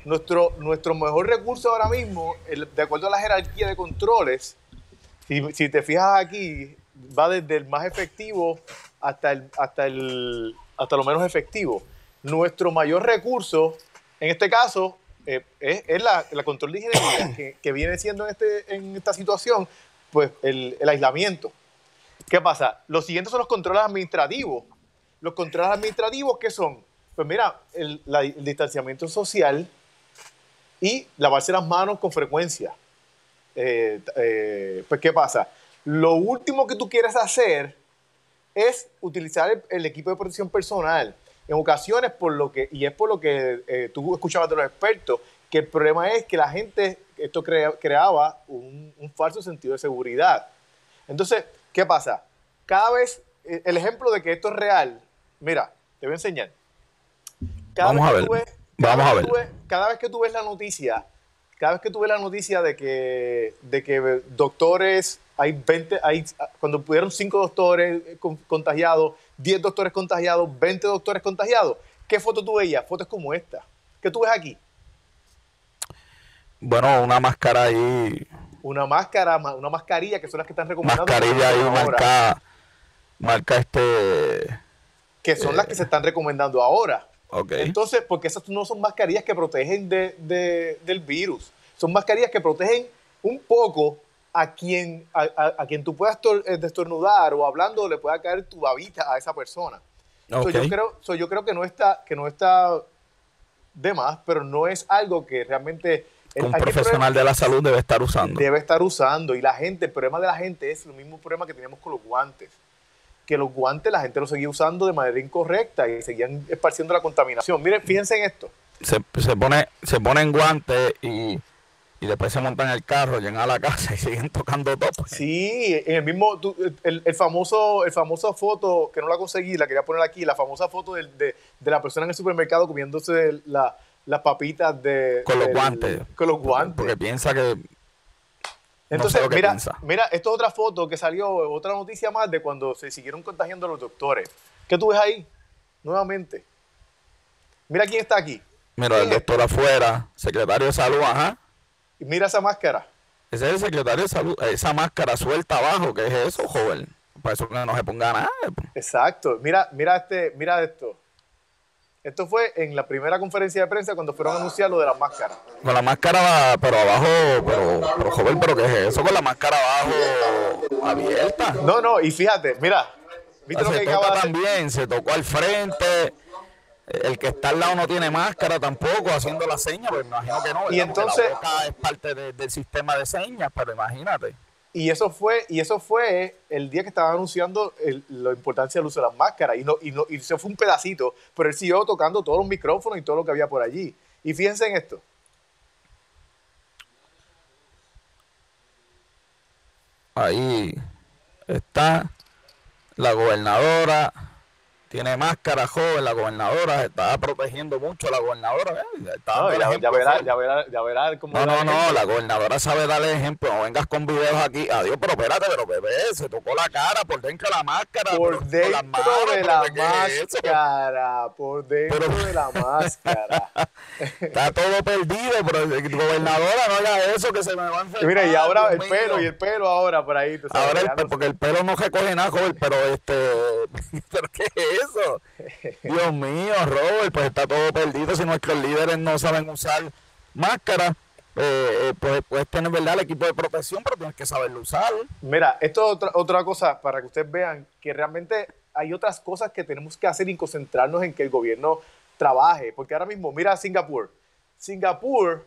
S2: Nuestro, nuestro mejor recurso ahora mismo, de acuerdo a la jerarquía de controles, si, si, te fijas aquí, va desde el más efectivo hasta, el, hasta, el, hasta lo menos efectivo. Nuestro mayor recurso, en este caso, eh, es, la, control de ingeniería que, viene siendo en, este, en esta situación, pues el, aislamiento. ¿Qué pasa? Los siguientes son los controles administrativos. Los controles administrativos, ¿qué son? Pues mira, el, distanciamiento social y lavarse las manos con frecuencia. Eh, eh, pues, ¿qué pasa? Lo último que tú quieres hacer es utilizar el equipo de protección personal en ocasiones por lo que, y es por lo que eh, tú escuchabas de los expertos, que el problema es que la gente, esto creaba un, falso sentido de seguridad. Entonces, ¿qué pasa? Cada vez, eh, el ejemplo de que esto es real, mira, te voy a enseñar.
S1: Vamos a ver. Vamos a ver.
S2: cada vez que tú ves la noticia, cada vez que tú ves la noticia de que, de que doctores, hay 20, hay, cuando pudieron cinco doctores contagiados, 10 doctores contagiados, 20 doctores contagiados. ¿Qué foto tú veías? Fotos como esta. ¿Qué tú ves aquí?
S1: Bueno, una máscara ahí.
S2: Una máscara, una mascarilla, que son las que están recomendando.
S1: Mascarilla ahí, marca, marca este...
S2: Que son las que se están recomendando ahora.
S1: Okay.
S2: Entonces, porque esas no son mascarillas que protegen de, del virus. Son mascarillas que protegen un poco a quien, a, quien tú puedas eh, destornudar o hablando le pueda caer tu babita a esa persona. yo, creo, yo creo que no está, que no está de más, pero no es algo que realmente
S1: un profesional de la salud debe estar usando.
S2: Debe estar usando. Y la gente, el problema de la gente es el mismo problema que teníamos con los guantes. Que los guantes la gente los seguía usando de manera incorrecta y seguían esparciendo la contaminación. Miren, fíjense en esto.
S1: Se, se pone, se ponen guantes y y después se montan en el carro, llegan a la casa y siguen tocando. Pues.
S2: Sí, en el mismo, el, famoso, el famosa foto, que no la conseguí, la quería poner aquí, la famosa foto de, de, la persona en el supermercado comiéndose la, las papitas de...
S1: Con los guantes.
S2: Con los guantes.
S1: Porque piensa que...
S2: Entonces, mira, mira, esto es otra foto que salió, otra noticia más de cuando se siguieron contagiando los doctores. ¿Qué tú ves ahí? Nuevamente. Mira quién está aquí.
S1: Mira, el doctor afuera, secretario de salud, ajá
S2: mira esa máscara.
S1: Ese es el secretario de salud, esa máscara suelta abajo, ¿qué es eso, joven? Para eso que no se ponga nada.
S2: Exacto. Mira, mira este, mira esto. Esto fue en la primera conferencia de prensa cuando fueron a anunciar lo de la máscara.
S1: Con la máscara, pero abajo, pero, pero joven, pero ¿qué es eso? Con la máscara abajo abierta.
S2: No, no, y fíjate, mira.
S1: ¿Viste lo que también, se tocó al frente el que está al lado no tiene máscara tampoco haciendo la seña, pues imagino que no.
S2: Y entonces
S1: la boca es parte del sistema de señas, pero imagínate.
S2: Y eso fue y eso fue el día que estaba anunciando la importancia del uso de las máscaras y no y no y se fue un pedacito, pero él siguió tocando todos los micrófonos y todo lo que había por allí. Y fíjense en esto.
S1: Ahí está la gobernadora tiene máscara joven, la gobernadora está protegiendo mucho a la gobernadora.
S2: ya, ya, verá, ya, verá, ya verá cómo.
S1: No, no, no, la gobernadora sabe darle ejemplo. No vengas con videos aquí. Adiós, pero espérate, pero bebé, se tocó la cara por dentro de la máscara.
S2: Por dentro de la máscara. Por dentro de la máscara.
S1: está todo perdido, pero gobernadora no haga eso que se me va a enfermar.
S2: Mira, y ahora el pelo, y el pelo ahora por ahí.
S1: ahora el porque el pelo no recoge nada, joven, pero este. ¿Pero qué es eso? Dios mío, Robert, pues está todo perdido si nuestros líderes no saben usar máscara. Eh, eh, pues puedes tener verdad el equipo de protección, pero tienes que saberlo usar.
S2: Mira, esto es otra, otra cosa para que ustedes vean que realmente hay otras cosas que tenemos que hacer y concentrarnos en que el gobierno trabaje. Porque ahora mismo, mira Singapur. Singapur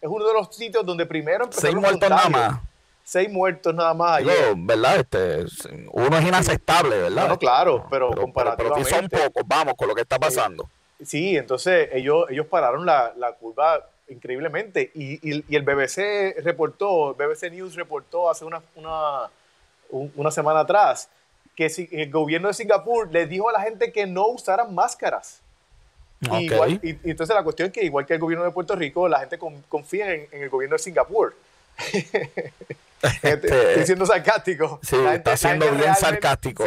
S2: es uno de los sitios donde primero
S1: empezaron Seis muertos nada más
S2: seis muertos nada más
S1: ¿verdad? Este, uno es inaceptable, ¿verdad?
S2: No, claro, pero, comparativamente.
S1: Pero, son pocos, vamos, con lo que está pasando.
S2: Sí, entonces ellos, ellos pararon la, curva increíblemente y, y, el BBC reportó, BBC News reportó hace una, una, una semana atrás que si, el gobierno de Singapur le dijo a la gente que no usaran máscaras. Y, entonces la cuestión es que igual que el gobierno de Puerto Rico, la gente confía en, en el gobierno de Singapur. Estoy siendo sarcástico.
S1: Sí, está siendo bien sarcástico.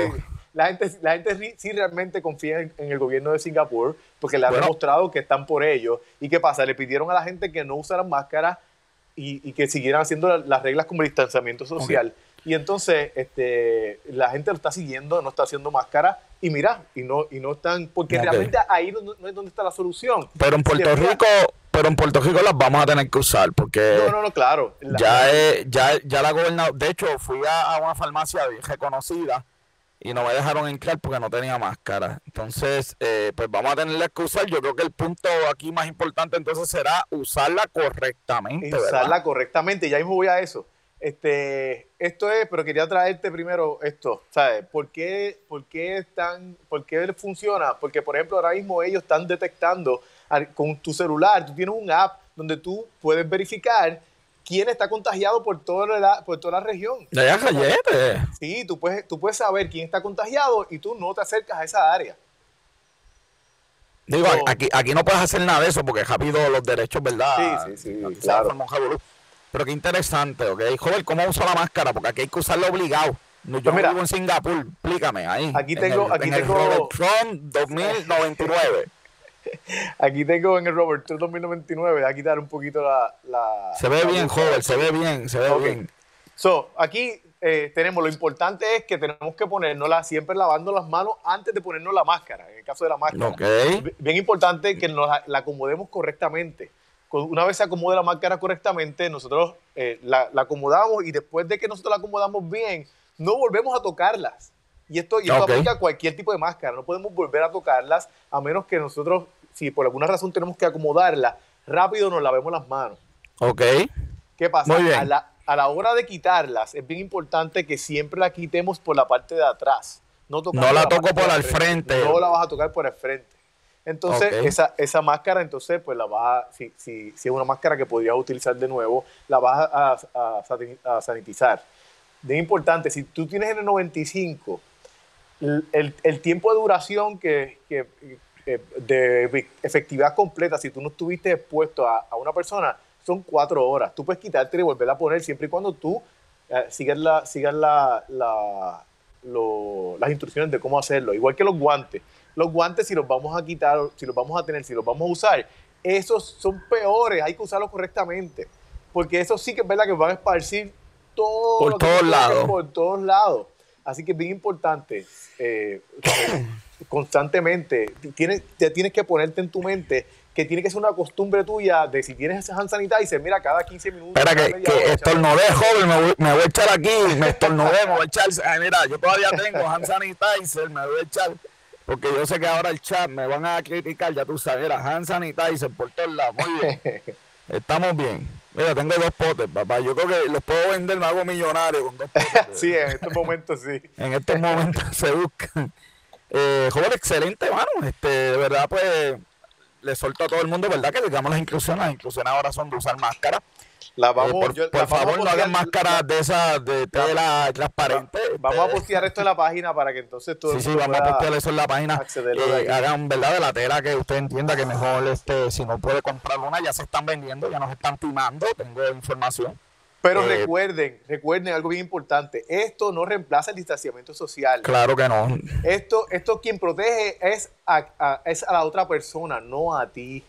S2: la gente, la gente sí realmente confía en, el gobierno de Singapur porque le han demostrado que están por ello. ¿Y qué pasa? Le pidieron a la gente que no usaran máscara y, que siguieran haciendo las reglas como el distanciamiento social. Y entonces este, la gente lo está siguiendo, no está haciendo máscara y mira, y no, y no están, porque realmente ahí no, es donde está la solución.
S1: Pero en Puerto Rico, pero en Puerto Rico las vamos a tener que usar porque
S2: no, no, no, claro.
S1: ya, ya, ya la gobernadora, de hecho fui a, una farmacia reconocida y no me dejaron entrar porque no tenía máscara. Entonces, eh, pues vamos a tenerla que usar. Yo creo que el punto aquí más importante entonces será usarla correctamente.
S2: Usarla correctamente, ya mismo voy a eso. Este, esto es, pero quería traerte primero esto, ¿sabes? ¿Por qué, por qué, están, por qué funciona? Porque, por ejemplo, ahora mismo ellos están detectando con tu celular, tú tienes un app donde tú puedes verificar quién está contagiado por toda la, por toda la región.
S1: Ya,
S2: Sí, tú puedes, tú puedes saber quién está contagiado y tú no te acercas a esa área.
S1: Digo, aquí, aquí no puedes hacer nada de eso porque rápido los derechos, ¿verdad?
S2: Sí, sí, sí, claro.
S1: Pero qué interesante, ¿ok? Joder, ¿cómo uso la máscara? Porque aquí hay que usarlo obligado. Yo pues vivo en Singapur, explícame ahí.
S2: Aquí tengo, aquí tengo.
S1: Robert Trump 2099.
S2: Aquí tengo en el Robert Trump 2099, a quitar un poquito la. la
S1: se ve bien, joven, se ve bien, se ve bien.
S2: So, aquí eh, tenemos, lo importante es que tenemos que ponernos siempre lavando las manos antes de ponernos la máscara, en el caso de la máscara.
S1: Okay.
S2: Bien importante que nos la acomodemos correctamente una vez se acomode la máscara correctamente, nosotros eh, la, acomodamos y después de que nosotros la acomodamos bien, no volvemos a tocarlas. Y esto, y aplica a cualquier tipo de máscara, no podemos volver a tocarlas a menos que nosotros, si por alguna razón tenemos que acomodarla, rápido nos lavemos las manos.
S1: Ok.
S2: ¿Qué pasa? A, la, a la hora de quitarlas, es bien importante que siempre la quitemos por la parte de atrás.
S1: No, no la, toco por el frente.
S2: No la vas a tocar por el frente. Entonces, esa, esa máscara, entonces, pues la vas a, si, si, si, es una máscara que podrías utilizar de nuevo, la vas a, a, sanitizar. De importante, si tú tienes en el 95, el, el tiempo de duración que, que, de efectividad completa, si tú no estuviste expuesto a, una persona, son cuatro horas. Tú puedes quitarte y volverla a poner siempre y cuando tú eh, sigas, la, sigas la, la, las instrucciones de cómo hacerlo. Igual que los guantes los guantes, si los vamos a quitar, si los vamos a tener, si los vamos a usar, esos son peores, hay que usarlos correctamente. Porque eso sí que es verdad que van a esparcir todo
S1: por todos lados.
S2: Por todos lados. Así que es bien importante, eh, constantemente, tienes, te tienes que ponerte en tu mente que tiene que ser una costumbre tuya de si tienes ese hand sanitizer, mira, cada 15 minutos.
S1: Espera, que, que estornudé, joven, me voy, me voy, a echar aquí, me estornudé, me voy a echar. mira, yo todavía tengo hand sanitizer, me voy a echar. Porque yo sé que ahora el chat me van a criticar, ya tú sabes, era hand sanitizer por todos lados. Muy bien. Estamos bien. Mira, tengo dos potes, papá. Yo creo que los puedo vender, me hago millonario con dos potes.
S2: sí, en estos momentos sí.
S1: en estos momentos se buscan. Eh, joven, excelente, hermano. Este, de verdad, pues, le suelto a todo el mundo, ¿verdad? Que digamos las inclusiones. Las inclusiones ahora son de usar máscara. La vamos, por, favor, no hagan máscaras de esas de tela transparente.
S2: Vamos a postear esto en la página para que entonces
S1: todo Sí, sí, vamos a postear eso en la página. Eh, hagan, ¿verdad? De la tela que usted entienda que mejor, este, si no puede comprar una, ya se están vendiendo, ya nos están timando. Tengo información.
S2: Pero eh, recuerden, recuerden algo bien importante. Esto no reemplaza el distanciamiento social.
S1: Claro que no.
S2: Esto, esto quien protege es a, es a la otra persona, no a ti.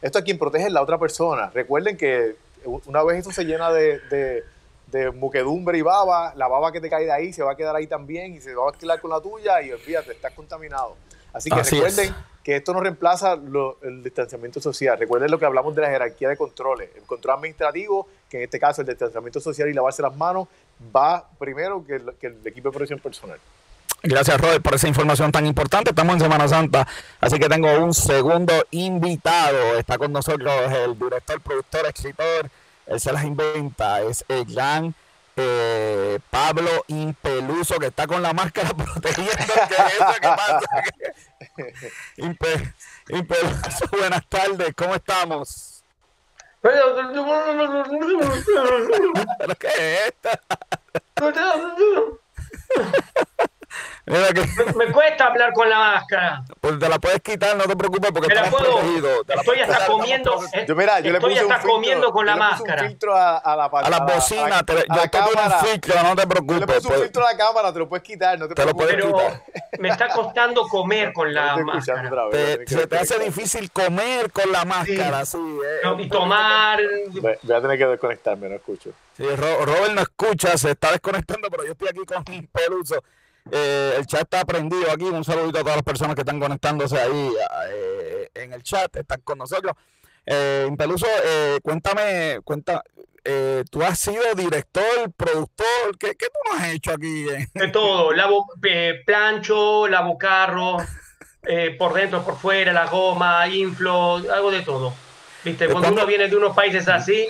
S2: Esto a quien protege es la otra persona. Recuerden que una vez eso se llena de, de, de, muquedumbre y baba, la baba que te cae de ahí se va a quedar ahí también y se va a mezclar con la tuya y olvídate, estás contaminado. Así que recuerden que esto no reemplaza el distanciamiento social. Recuerden lo que hablamos de la jerarquía de controles. El control administrativo, que en este caso el distanciamiento social y lavarse las manos, va primero que el, equipo de protección personal.
S1: Gracias, Robert, por esa información tan importante. Estamos en Semana Santa, así que tengo un segundo invitado. Está con nosotros el director, productor, escritor. Él se las inventa. Es el gran eh, Pablo Impeluso, que está con la máscara protegiendo. ¿Qué pasa? Impeluso, buenas tardes. ¿Cómo estamos? ¿Pero qué es esto?
S4: Me, cuesta hablar con la máscara.
S1: Pues te la puedes quitar, no te preocupes porque
S4: la puedo, protegido. estoy hasta comiendo. yo, mira, yo estoy hasta comiendo con la máscara.
S2: Un filtro a, a la
S1: a la bocina, a, te, yo te un filtro, no te preocupes. Yo le
S2: puse un pues. filtro a la cámara, te lo puedes quitar, no te, te preocupes.
S4: Lo puedes quitar. me está costando comer con la máscara.
S1: Vez, se te hace difícil comer con la máscara, sí.
S4: eh. y tomar.
S2: Voy a tener que desconectarme, no escucho.
S1: Sí, Robert no escucha, se está desconectando, pero yo estoy aquí con un peluso. Eh, el chat está prendido aquí. Un saludito a todas las personas que están conectándose ahí eh, en el chat, están con nosotros. Eh, Impeluso, eh, cuéntame, cuenta, eh, tú has sido director, productor, ¿qué, qué tú no has hecho aquí?
S4: De todo, lavo plancho, lavo carro, por dentro, por fuera, la goma, inflo, algo de todo. ¿Viste? Cuando uno viene de unos países así,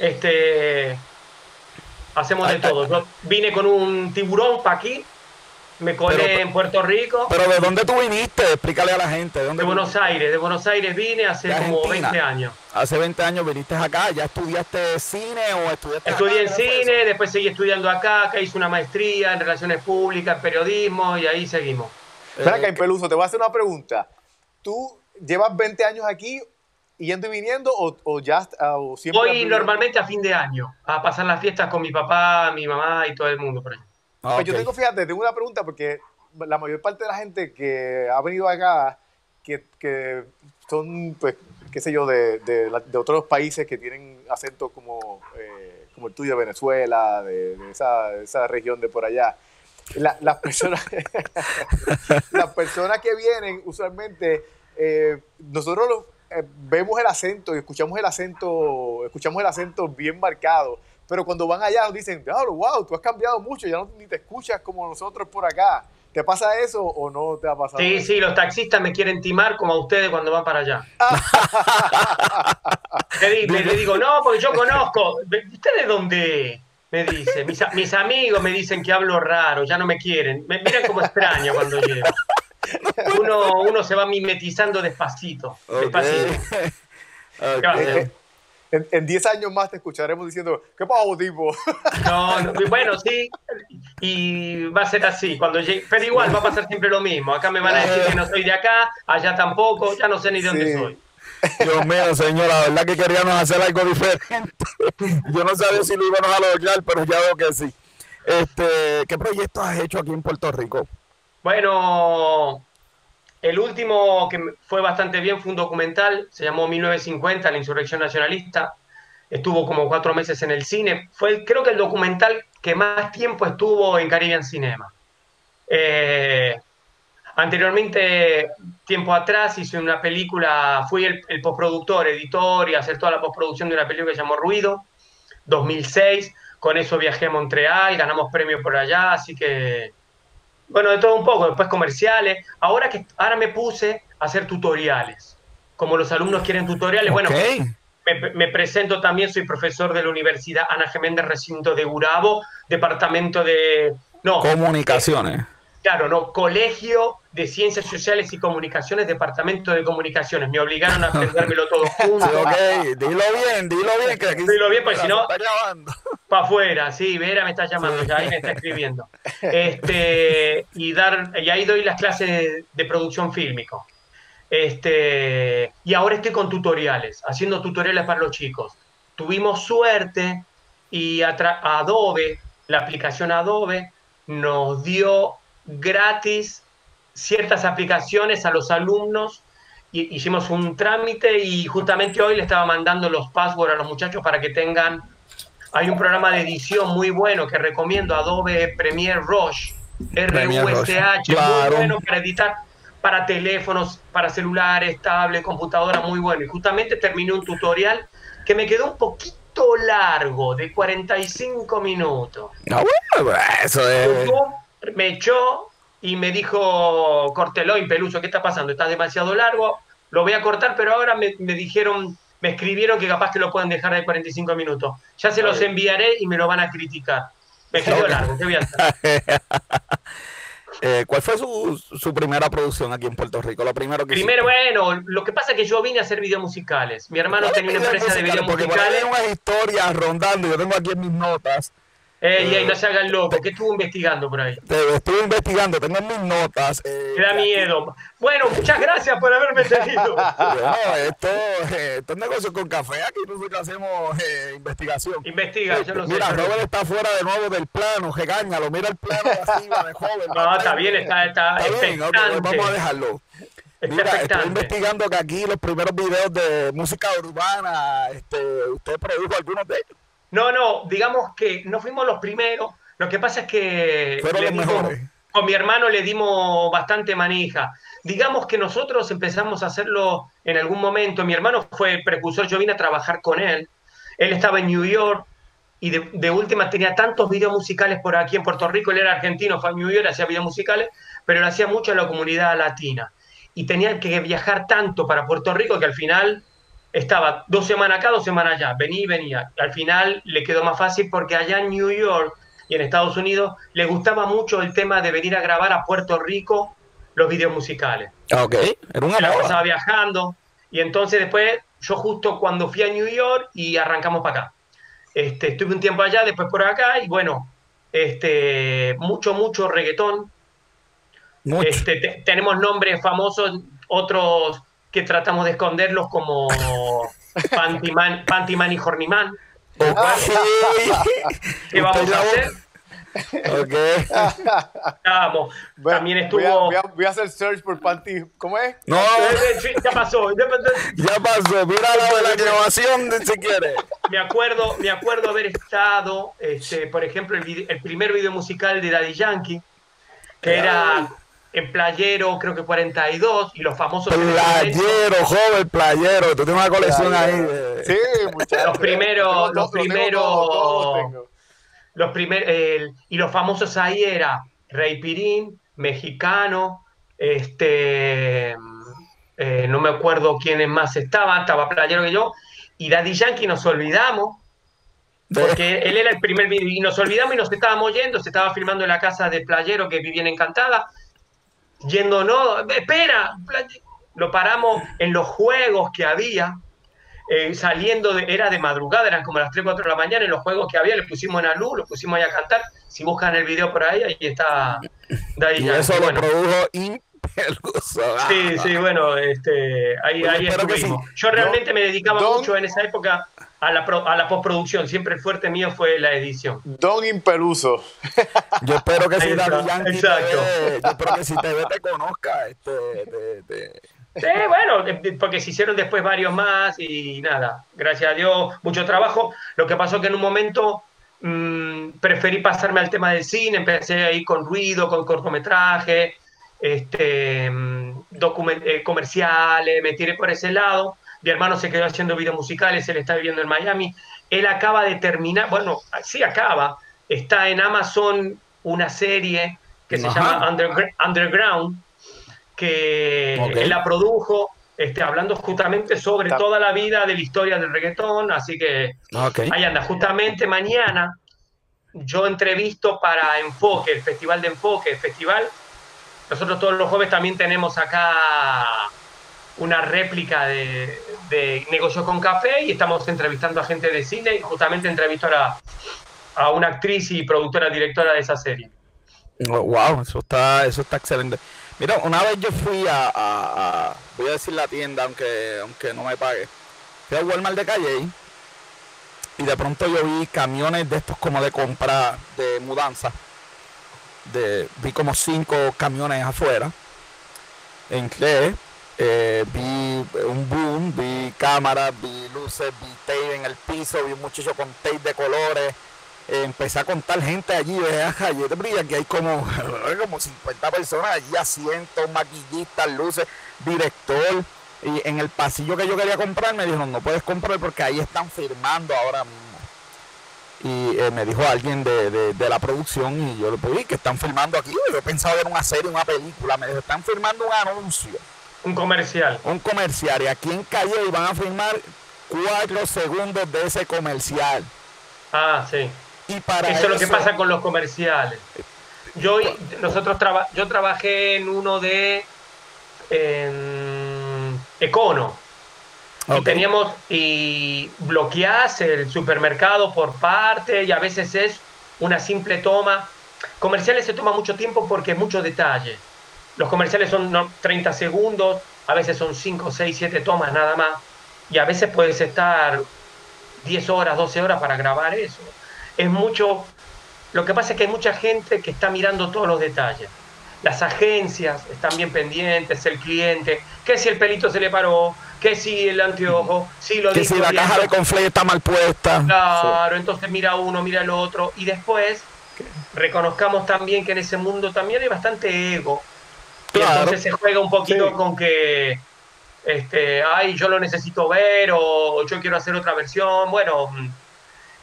S4: este, hacemos de todo. Yo vine con un tiburón para aquí me colé en Puerto Rico.
S1: Pero ¿de dónde tú viniste? Explícale a la gente. ¿De, dónde
S4: Buenos Aires. De Buenos Aires vine hace como 20 años.
S1: Hace 20 años viniste acá. ¿Ya estudiaste cine o estudiaste
S4: Estudié en cine, después seguí estudiando acá. Acá hice una maestría en Relaciones Públicas, periodismo y ahí seguimos.
S2: Espera acá, Peluso, te voy a hacer una pregunta. ¿Tú llevas 20 años aquí yendo y viniendo o, ya o
S4: siempre Voy normalmente a fin de año a pasar las fiestas con mi papá, mi mamá y todo el mundo por ahí.
S2: Ah, pues yo tengo, fíjate, tengo una pregunta porque la mayor parte de la gente que ha venido acá, que, que son, pues, qué sé yo, de, de, de, otros países que tienen acento como, eh, como el tuyo, Venezuela, de, esa, esa, región de por allá. las, personas, las personas que vienen, usualmente, eh, nosotros eh, vemos el acento y escuchamos el acento, escuchamos el acento bien marcado pero cuando van allá nos dicen, wow, tú has cambiado mucho, ya no ni te escuchas como nosotros por acá. ¿Te pasa eso o no te ha pasado?
S4: Sí, sí, los taxistas me quieren timar como a ustedes cuando van para allá. le, digo, no, porque yo conozco. ¿Ustedes dónde? Me dice. Mis, amigos me dicen que hablo raro, ya no me quieren. Me miran como extraño cuando llego. Uno, uno se va mimetizando despacito. Despacito.
S2: En 10 años más te escucharemos diciendo, ¿qué pasó, tipo?
S4: No, bueno, sí, y va a ser así. cuando Pero igual va a pasar siempre lo mismo. Acá me van a decir que no soy de acá, allá tampoco, ya no sé ni de dónde soy.
S1: Dios mío, señora, la verdad que queríamos hacer algo diferente. Yo no sabía si lo íbamos a lograr, pero ya veo que sí. Este, ¿Qué proyectos has hecho aquí en Puerto Rico?
S4: Bueno, el último que fue bastante bien fue un documental, se llamó 1950, la insurrección nacionalista. Estuvo como cuatro meses en el cine. Fue creo que el documental que más tiempo estuvo en Caribbean Cinema. Eh, anteriormente, tiempo atrás, hice una película, fui el, el, postproductor, editor y hacer toda la postproducción de una película que se llamó Ruido, 2006. Con eso viajé a Montreal, ganamos premios por allá, así que bueno, de todo un poco, después comerciales. Ahora que ahora me puse a hacer tutoriales. Como los alumnos quieren tutoriales, bueno, me, presento también, soy profesor de la Universidad Ana Geméndez, recinto de Urabo, departamento de...
S1: No, Comunicaciones.
S4: Claro, no, Colegio de Ciencias Sociales y Comunicaciones, Departamento de Comunicaciones. Me obligaron a aprendérmelo todo junto.
S1: ok, dilo bien, dilo bien, que aquí
S4: Dilo bien, porque si no, para afuera, sí, Vera me está llamando, ya ahí me está escribiendo. Este, y, dar, y ahí doy las clases de, producción fílmico. Este, y ahora estoy con tutoriales, haciendo tutoriales para los chicos. Tuvimos suerte y Adobe, la aplicación Adobe, nos dio gratis ciertas aplicaciones a los alumnos. Y hicimos un trámite y justamente hoy le estaba mandando los passwords a los muchachos para que tengan. Hay un programa de edición muy bueno que recomiendo, Adobe Premiere Rush, R-U-S-H, muy bueno para editar para teléfonos, para celulares, tablet, computadora, muy bueno. Y justamente terminé un tutorial que me quedó un poquito largo, de 45 minutos.
S1: Ah, bueno, eso es
S4: me echó y me dijo, cortelo y Peluso, ¿qué está pasando? Está demasiado largo, lo voy a cortar, pero ahora me, dijeron, me escribieron que capaz que lo pueden dejar de 45 minutos. Ya se los enviaré y me lo van a criticar. Me quedó largo, ¿qué voy a hacer?
S1: Eh, ¿Cuál fue su, su, primera producción aquí en Puerto Rico? Lo primero que
S4: Primero, bueno, lo que pasa es que yo vine a hacer videos musicales. Mi hermano tenía una empresa de videos musicales.
S1: Hay unas historias rondando, yo tengo aquí en mis notas
S4: Ey, ey, no se hagan loco. ¿Qué estuvo investigando por ahí?
S1: Estuve investigando, tengo mis notas.
S4: Eh, da miedo. Bueno, muchas gracias por haberme tenido.
S1: bueno, esto, eh, esto es negocio con café. Aquí nosotros hacemos eh, investigación.
S4: Investiga, yo lo
S1: Mira,
S4: sé.
S1: Robert está fuera de nuevo del plano, regáñalo. Mira el plano así, de joven.
S4: No, está bien, está, está, está bien,
S1: okay, vamos a dejarlo. Mira, estoy investigando que aquí los primeros videos de música urbana, este, usted produjo algunos de ellos.
S4: No, no, digamos que no fuimos los primeros. Lo que pasa es que con mi hermano le dimos bastante manija. Digamos que nosotros empezamos a hacerlo en algún momento. Mi hermano fue precursor, yo vine a trabajar con él. Él estaba en New York y de, última tenía tantos videos musicales por aquí en Puerto Rico. Él era argentino, fue a New York, hacía videos musicales, pero lo hacía mucho en la comunidad latina. Y tenía que viajar tanto para Puerto Rico que al final estaba dos semanas acá, dos semanas allá, venía y venía. Al final le quedó más fácil porque allá en New York y en Estados Unidos le gustaba mucho el tema de venir a grabar a Puerto Rico los videos musicales.
S1: Ah, ok, era una
S4: La pasaba viajando y entonces después yo justo cuando fui a New York y arrancamos para acá. Este, estuve un tiempo allá, después por acá y bueno, este, mucho, mucho reggaetón. Este, tenemos nombres famosos, otros que tratamos de esconderlos como Pantiman, Pantiman y Horniman. ¿Qué vamos a hacer?
S1: Ok.
S4: Vamos. También estuvo.
S2: Voy a, hacer search por Panty. ¿Cómo es?
S1: No,
S4: ya pasó.
S1: Ya pasó. Mira la, la grabación si quieres.
S4: Me acuerdo, me acuerdo haber estado, este, por ejemplo, el, el primer video musical de Daddy Yankee, que era en Playero, creo que 42, y los famosos.
S1: Playero, joven, Playero, tú tienes una colección ahí.
S2: Sí, muchachos.
S4: Los primeros, los primeros. Los primeros, y los famosos ahí era Rey Pirín, mexicano, este. Eh, no me acuerdo quiénes más estaban, estaba Playero que yo, y Daddy Yankee nos olvidamos, porque él era el primer y nos olvidamos y nos estábamos yendo, se estaba filmando en la casa de Playero que vivía Encantada, yendo, no, espera, lo paramos en los juegos que había, eh, saliendo, de, era de madrugada, eran como las 3, 4 de la mañana, en los juegos que había, le pusimos en la luz, lo pusimos ahí a cantar, si buscan el video por ahí, ahí está.
S1: y eso lo produjo Impeluso.
S4: Sí, sí, bueno, este, ahí, ahí estuvimos. Yo realmente me dedicaba mucho en esa época a la, a la postproducción. Siempre el fuerte mío fue la edición.
S2: Don Impeluso.
S1: Yo espero que si David
S4: Yankee Exacto.
S1: Te yo espero que si te ve te conozca. Este,
S4: Sí, bueno, porque se hicieron después varios más y nada, gracias a Dios, mucho trabajo. Lo que pasó que en un momento mmm, preferí pasarme al tema del cine, empecé ahí con ruido, con cortometraje, este, mm, eh, comerciales, me tiré por ese lado mi hermano se quedó haciendo videos musicales, él está viviendo en Miami. Él acaba de terminar, bueno, sí acaba, está en Amazon una serie que se llama Underground, que él la produjo, este, hablando justamente sobre toda la vida de la historia del reggaetón, así que ahí anda. Justamente mañana yo entrevisto para Enfoque, el Festival de Enfoque, festival nosotros todos los jueves también tenemos acá una réplica de, Negocios con Café y estamos entrevistando a gente de cine y justamente entrevisto a, a una actriz y productora directora de esa serie.
S1: Wow, eso está, eso está excelente. Mira, una vez yo fui a, voy a decir la tienda, aunque, aunque no me pague. Fui a Walmart de Calle y de pronto yo vi camiones de estos como de compra, de mudanza. De, vi como cinco camiones afuera. En que eh, vi un boom, vi cámaras, vi luces, vi tape en el piso, vi un muchacho con tape de colores empecé a contar gente allí, yo te brilla que hay como, como 50 personas allí, asientos, maquillistas, luces, director. Y en el pasillo que yo quería comprar me dijeron, no puedes comprar porque ahí están firmando ahora. Y eh, me dijo alguien de, la producción y yo le pedí que están firmando aquí. Yo pensaba en una serie, una película. Me dijo, están firmando un anuncio.
S4: Un comercial.
S1: Un comercial. Y aquí en Calle van a firmar cuatro segundos de ese comercial.
S4: Ah, sí. Eso es lo que pasa con los comerciales. Yo, nosotros yo trabajé en uno de Econo. Y teníamos, y bloqueás el supermercado por parte, y a veces es una simple toma. Comerciales se toma mucho tiempo porque es mucho detalle. Los comerciales son 30 segundos, a veces son 5, 6, 7 tomas nada más. Y a veces puedes estar 10 horas, 12 horas para grabar eso es mucho, lo que pasa es que hay mucha gente que está mirando todos los detalles. Las agencias están bien pendientes, el cliente, que si el pelito se le paró, que si el anteojo, si lo
S1: Que si la caja de confle está mal puesta.
S4: Claro, entonces mira uno, mira el otro, y después reconozcamos también que en ese mundo también hay bastante ego. Y entonces se juega un poquito con que este, ay, yo lo necesito ver o yo quiero hacer otra versión. Bueno,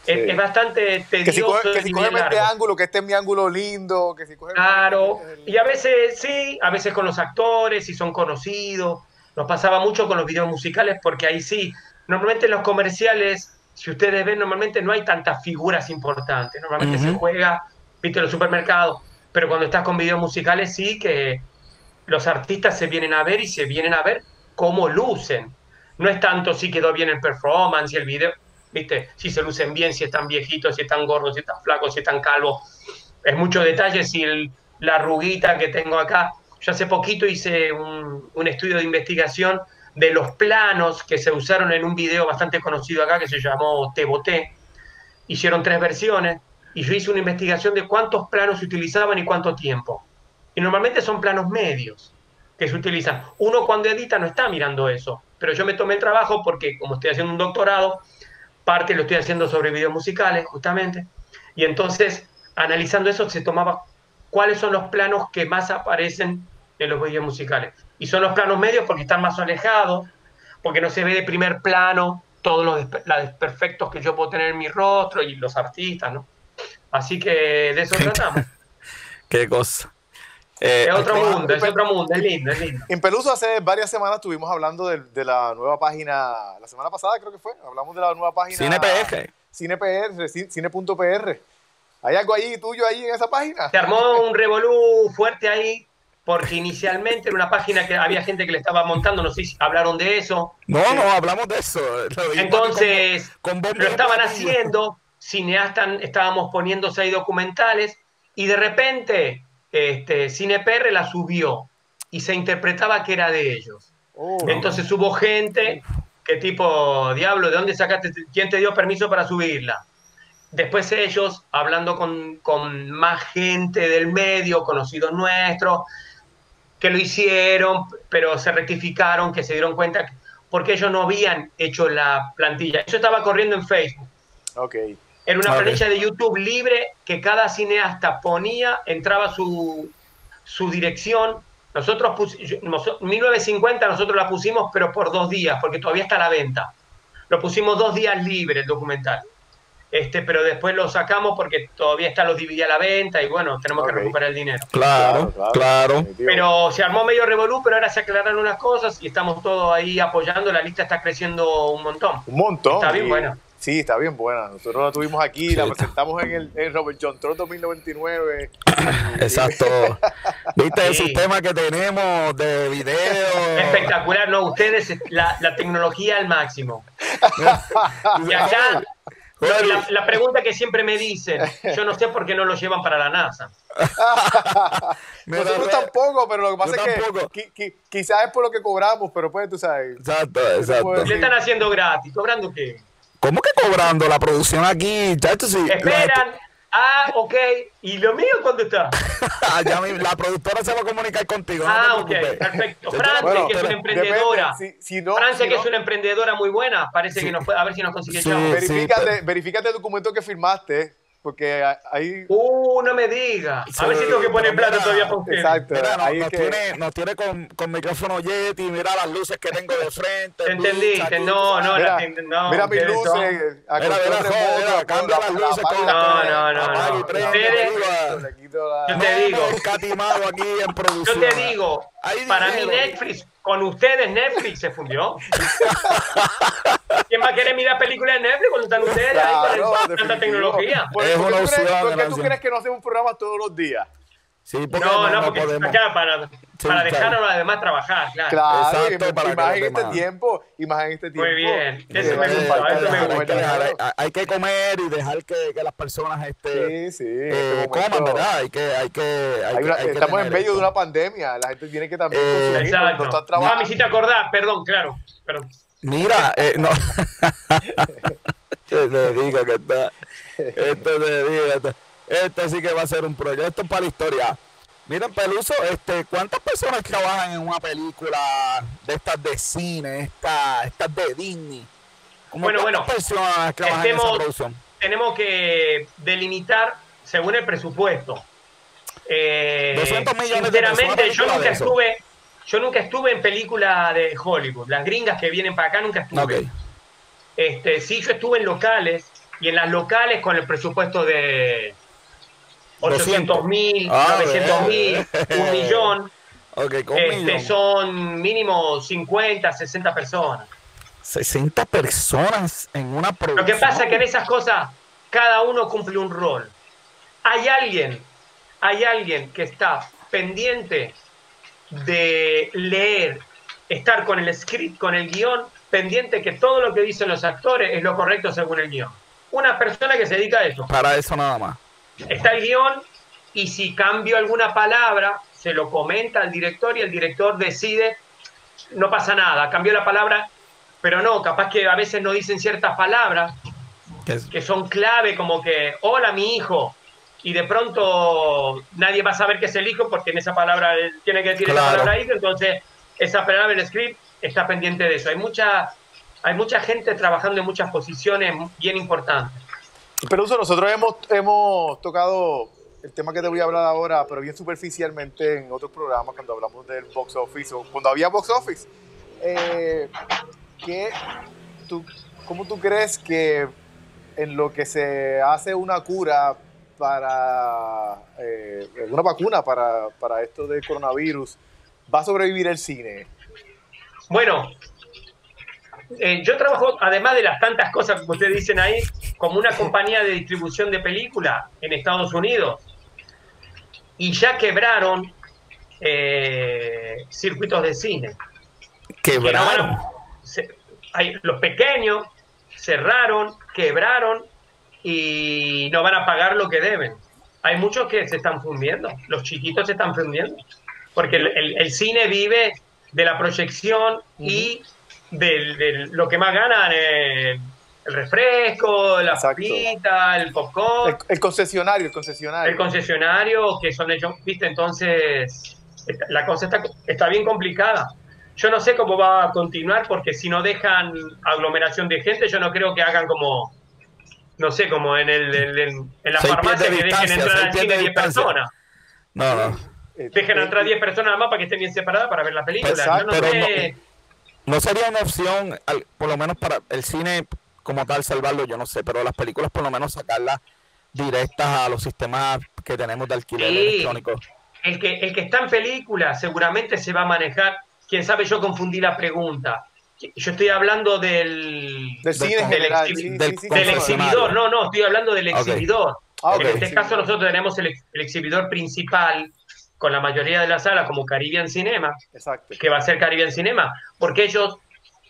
S4: es, bastante tedioso.
S2: Que si si este ángulo, que este es mi ángulo lindo, que si coge
S4: Claro, y a veces sí, a veces con los actores, si son conocidos. Nos pasaba mucho con los videos musicales porque ahí sí, normalmente en los comerciales, si ustedes ven, normalmente no hay tantas figuras importantes. Normalmente se juega, viste, los supermercados. Pero cuando estás con videos musicales, sí que los artistas se vienen a ver y se vienen a ver cómo lucen. No es tanto si quedó bien el performance y el video ¿viste? Si se lucen bien, si están viejitos, si están gordos, si están flacos, si están calvos. Es mucho detalle si la arruguita que tengo acá. Yo hace poquito hice un, estudio de investigación de los planos que se usaron en un video bastante conocido acá que se llamó Te Boté. Hicieron tres versiones y yo hice una investigación de cuántos planos se utilizaban y cuánto tiempo. Y normalmente son planos medios que se utilizan. Uno cuando edita no está mirando eso, pero yo me tomé el trabajo porque como estoy haciendo un doctorado, parte lo estoy haciendo sobre videos musicales, justamente, y entonces, analizando eso, se tomaba cuáles son los planos que más aparecen en los videos musicales. Y son los planos medios porque están más alejados, porque no se ve de primer plano todos los desperfectos que yo puedo tener en mi rostro y los artistas, ¿no? Así que de eso tratamos.
S1: Qué cosa.
S4: Eh, es otro mundo, es otro mundo, es lindo, es lindo.
S2: En Peluso hace varias semanas estuvimos hablando de, la nueva página, la semana pasada creo que fue, hablamos de la nueva página.
S1: CinePR.
S2: CinePR, cine.pr. ¿Hay algo ahí tuyo ahí en esa página?
S4: Se armó un revolú fuerte ahí, porque inicialmente era una página que había gente que le estaba montando, no sé si hablaron de eso.
S1: No, no, hablamos de eso.
S4: Entonces, lo estaban haciendo, cineastas estábamos poniéndose ahí documentales, y de repente este, CinePR la subió y se interpretaba que era de ellos. Oh. Entonces hubo gente que tipo, diablo, ¿de dónde sacaste? ¿Quién te dio permiso para subirla? Después ellos, hablando con, con más gente del medio, conocidos nuestros, que lo hicieron, pero se rectificaron, que se dieron cuenta, porque ellos no habían hecho la plantilla. Eso estaba corriendo en Facebook.
S2: Okay.
S4: Era una planilla de YouTube libre que cada cineasta ponía, entraba su, su dirección. Nosotros, pusimos, 1950 nosotros la pusimos, pero por dos días, porque todavía está a la venta. Lo pusimos dos días libre el documental. Este, pero después lo sacamos porque todavía está los DVD a la venta y bueno, tenemos que recuperar el dinero.
S1: Claro, claro.
S4: Pero se armó medio revolú, pero ahora se aclararon unas cosas y estamos todos ahí apoyando. La lista está creciendo un montón.
S2: Un montón.
S4: Está bien, bueno.
S2: Sí, está bien buena. Nosotros la tuvimos aquí, la presentamos en el en Robert John Trot 2099.
S1: Exacto. ¿Viste el sistema que tenemos de video?
S4: Espectacular, ¿no? Ustedes, la, la tecnología al máximo. y acá, la, pregunta que siempre me dicen, yo no sé por qué no lo llevan para la NASA.
S2: Nosotros tampoco, pero lo que pasa es que quizás es por lo que cobramos, pero pues tú sabes.
S1: Exacto, exacto.
S4: Le están haciendo gratis, ¿cobrando qué?
S1: ¿Cómo que cobrando? La producción aquí, chacho, sí.
S4: Esperan. Ah, ok. ¿Y lo mío cuándo está?
S1: Ah, la productora se va a comunicar contigo.
S4: Ah, ok, perfecto. Francia, que es una emprendedora. Francia, que es una emprendedora muy buena. Parece que nos puede, a ver si nos consigue sí,
S2: verifícate, verifícate el documento que firmaste porque ahí.
S4: Uh, no me diga. A ver si tengo que poner plata todavía para usted.
S1: Exacto. ahí nos, tiene, nos tiene con, con micrófono Yeti, mira las luces que tengo de frente.
S4: ¿Te entendiste? No, no,
S2: mira,
S4: la, no.
S2: Mira mis luces. Mira, mira,
S1: mira, cambia las luces con
S4: No, no, no. no. Ustedes, yo te digo.
S1: aquí en producción.
S4: Yo te digo, para mí Netflix, con ustedes Netflix se fundió. ¿Quién va a querer mirar películas de Netflix cuando están ustedes ahí con tanta tecnología?
S2: ¿Por, es ¿por, qué, tú crees, ¿por qué tú crees que no hacemos un programa todos los días?
S1: Sí, porque
S4: no, no, porque podemos. acá para, para dejar a los demás trabajar, claro.
S2: Claro, Exacto, para y más en este tiempo, y más en este tiempo.
S4: Muy bien, eso me gusta, eso me
S1: gusta. Hay que comer y dejar que, que las personas este,
S2: sí, sí,
S1: eh, este coman, ¿verdad? Hay que, hay que, hay
S2: hay que estamos en medio de una pandemia, la gente tiene que también
S4: eh, consumir exacto. cuando está trabajando. Ah, me hiciste acordar, perdón, claro, perdón.
S1: Mira, eh, no. te digo que está, esto te digo, esto. Este sí que va a ser un proyecto para la historia. Miren, Peluso, este, ¿cuántas personas trabajan en una película de estas de cine, estas, estas de Disney?
S4: bueno, bueno,
S1: personas trabajan en esa producción?
S4: Tenemos que delimitar según el presupuesto.
S1: Eh, 200 millones
S4: sinceramente, de yo nunca estuve, yo nunca estuve en película de Hollywood. Las gringas que vienen para acá nunca estuve. Este, sí, yo estuve en locales y en las locales con el presupuesto de 800 mil, 900 ah, mil, un millón. este, Son mínimo 50, 60 personas.
S1: 60 personas en una producción.
S4: Lo que pasa es que en esas cosas cada uno cumple un rol. Hay alguien, hay alguien que está pendiente de leer, estar con el script, con el guion, pendiente que todo lo que dicen los actores es lo correcto según el guion. Una persona que se dedica a eso.
S1: Para eso nada más
S4: está el guion y si cambio alguna palabra, se lo comenta al director y el director decide, no pasa nada, cambió la palabra, pero no, capaz que a veces no dicen ciertas palabras que son clave, como que, hola mi hijo, y de pronto nadie va a saber que es el hijo porque en esa palabra tiene que decir esa palabra hijo, entonces esa palabra el script está pendiente de eso. Hay mucha, hay mucha gente trabajando en muchas posiciones bien importantes.
S2: Pero nosotros hemos, hemos tocado el tema que te voy a hablar ahora, pero bien superficialmente en otros programas cuando hablamos del box office o cuando había box office. Eh, tú, ¿Cómo tú crees que en lo que se hace una cura para eh, una vacuna para, para esto del coronavirus, va a sobrevivir el cine?
S4: Bueno, eh, yo trabajo, además de las tantas cosas que ustedes dicen ahí, como una compañía de distribución de películas en Estados Unidos. Y ya quebraron eh, circuitos de cine.
S1: Quebraron.
S4: los pequeños cerraron, quebraron y no van a pagar lo que deben. Hay muchos que se están fundiendo, los chiquitos se están fundiendo, porque el, cine vive de la proyección y de lo que más ganan el, refresco, la papita, el popcorn.
S2: El, concesionario, el concesionario.
S4: El concesionario, que son ellos, viste, entonces la cosa está, está bien complicada. Yo no sé cómo va a continuar porque si no dejan aglomeración de gente, yo no creo que hagan como, no sé, como en, el, en, la farmacia que dejen entrar al cine 10 personas.
S1: No, no.
S4: Dejen entrar 10 personas nada más para que estén bien separadas para ver la película. yo no sé.
S1: No sería una opción, por lo menos para el cine como tal, salvarlo, yo no sé, pero las películas por lo menos sacarlas directas a los sistemas que tenemos de alquiler electrónico.
S4: El que, el que está en película seguramente se va a manejar, quién sabe, yo confundí la pregunta. Yo estoy hablando del,
S2: del cine
S4: del, exhibidor. No, no, estoy hablando del exhibidor. Ah, en este caso nosotros tenemos el, exhibidor principal con la mayoría de las salas como Caribbean Cinema, Exacto. que va a ser Caribbean Cinema, porque ellos,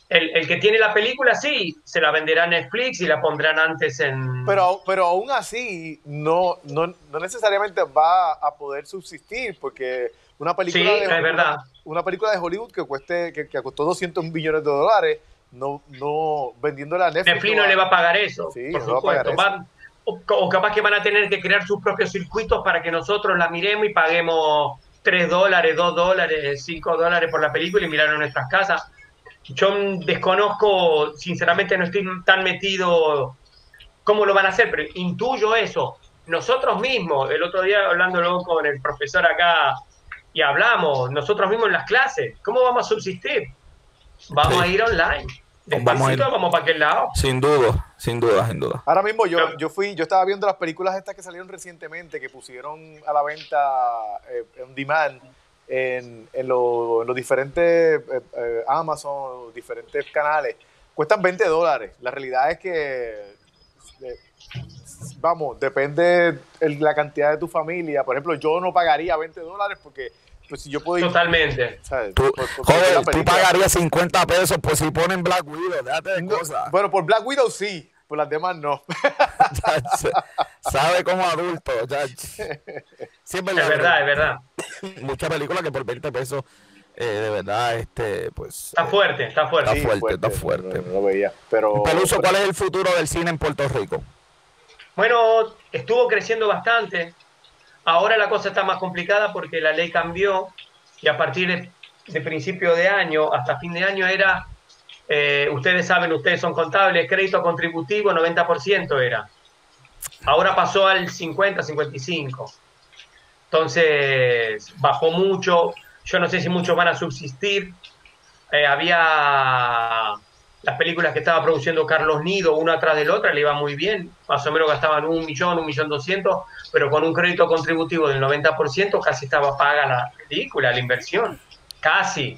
S4: el, el, que tiene la película sí, se la venderá a Netflix y la pondrán antes en...
S2: Pero, pero aún así no, no, no necesariamente va a poder subsistir, porque una película, de,
S4: es verdad.
S2: Una, película de Hollywood que cueste que, que, costó 200 millones de dólares, no, no vendiéndola a Netflix.
S4: Netflix no, le va a pagar eso, sí, por supuesto. o, capaz que van a tener que crear sus propios circuitos para que nosotros la miremos y paguemos 3 dólares, 2 dólares, 5 dólares por la película y mirarlo en nuestras casas. Yo desconozco, sinceramente no estoy tan metido cómo lo van a hacer, pero intuyo eso. Nosotros mismos, el otro día hablando luego con el profesor acá y hablamos nosotros mismos en las clases. ¿Cómo vamos a subsistir? Vamos a ir online. vamos, vamos para aquel lado.
S1: Sin duda, sin duda, sin duda.
S2: Ahora mismo yo, yo fui, yo estaba viendo las películas estas que salieron recientemente, que pusieron a la venta eh, en demand en, en, los diferentes eh, eh, Amazon, diferentes canales. Cuestan 20 dólares. La realidad es que vamos, depende la cantidad de tu familia. Por ejemplo, yo no pagaría 20 dólares porque pues si yo puedo
S4: Totalmente.
S1: Tú, joder, tú pagarías 50 pesos por si ponen Black Widow, déjate de cosas.
S2: Bueno, por Black Widow sí, por las demás no.
S1: Sabe como adulto, ya.
S4: es verdad, es verdad.
S1: Muchas películas que por 20 pesos eh, de verdad, este, pues.
S4: Está fuerte, está fuerte.
S1: Está fuerte, está fuerte.
S2: No, veía. Pero,
S1: Peluso, ¿cuál es el futuro del cine en Puerto Rico?
S4: Bueno, estuvo creciendo bastante. Ahora la cosa está más complicada porque la ley cambió y a partir de, principio de año hasta fin de año era, eh, ustedes saben, ustedes son contables, crédito contributivo 90% era. Ahora pasó al 50, 55. Entonces bajó mucho. Yo no sé si muchos van a subsistir. Eh, había las películas que estaba produciendo Carlos Nido, una atrás de la otra, le iba muy bien. Más o menos gastaban un millón, un millón doscientos, pero con un crédito contributivo del 90% casi estaba paga la película, la inversión. Casi.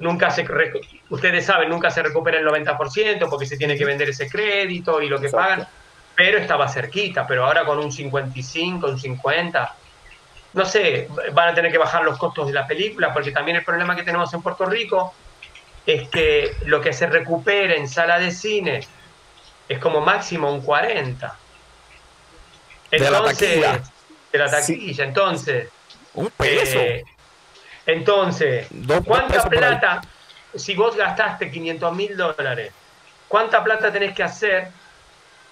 S4: Nunca se, ustedes saben, nunca se recupera el 90% porque se tiene que vender ese crédito y lo que pagan, pero estaba cerquita, pero ahora con un 55, un 50, no sé, van a tener que bajar los costos de la película porque también el problema que tenemos en Puerto Rico es que lo que se recupera en sala de cine es como máximo un 40. Entonces, de la taquilla. Entonces,
S1: un peso. Eh,
S4: entonces, ¿cuánta plata, si vos gastaste 500 mil dólares, cuánta plata tenés que hacer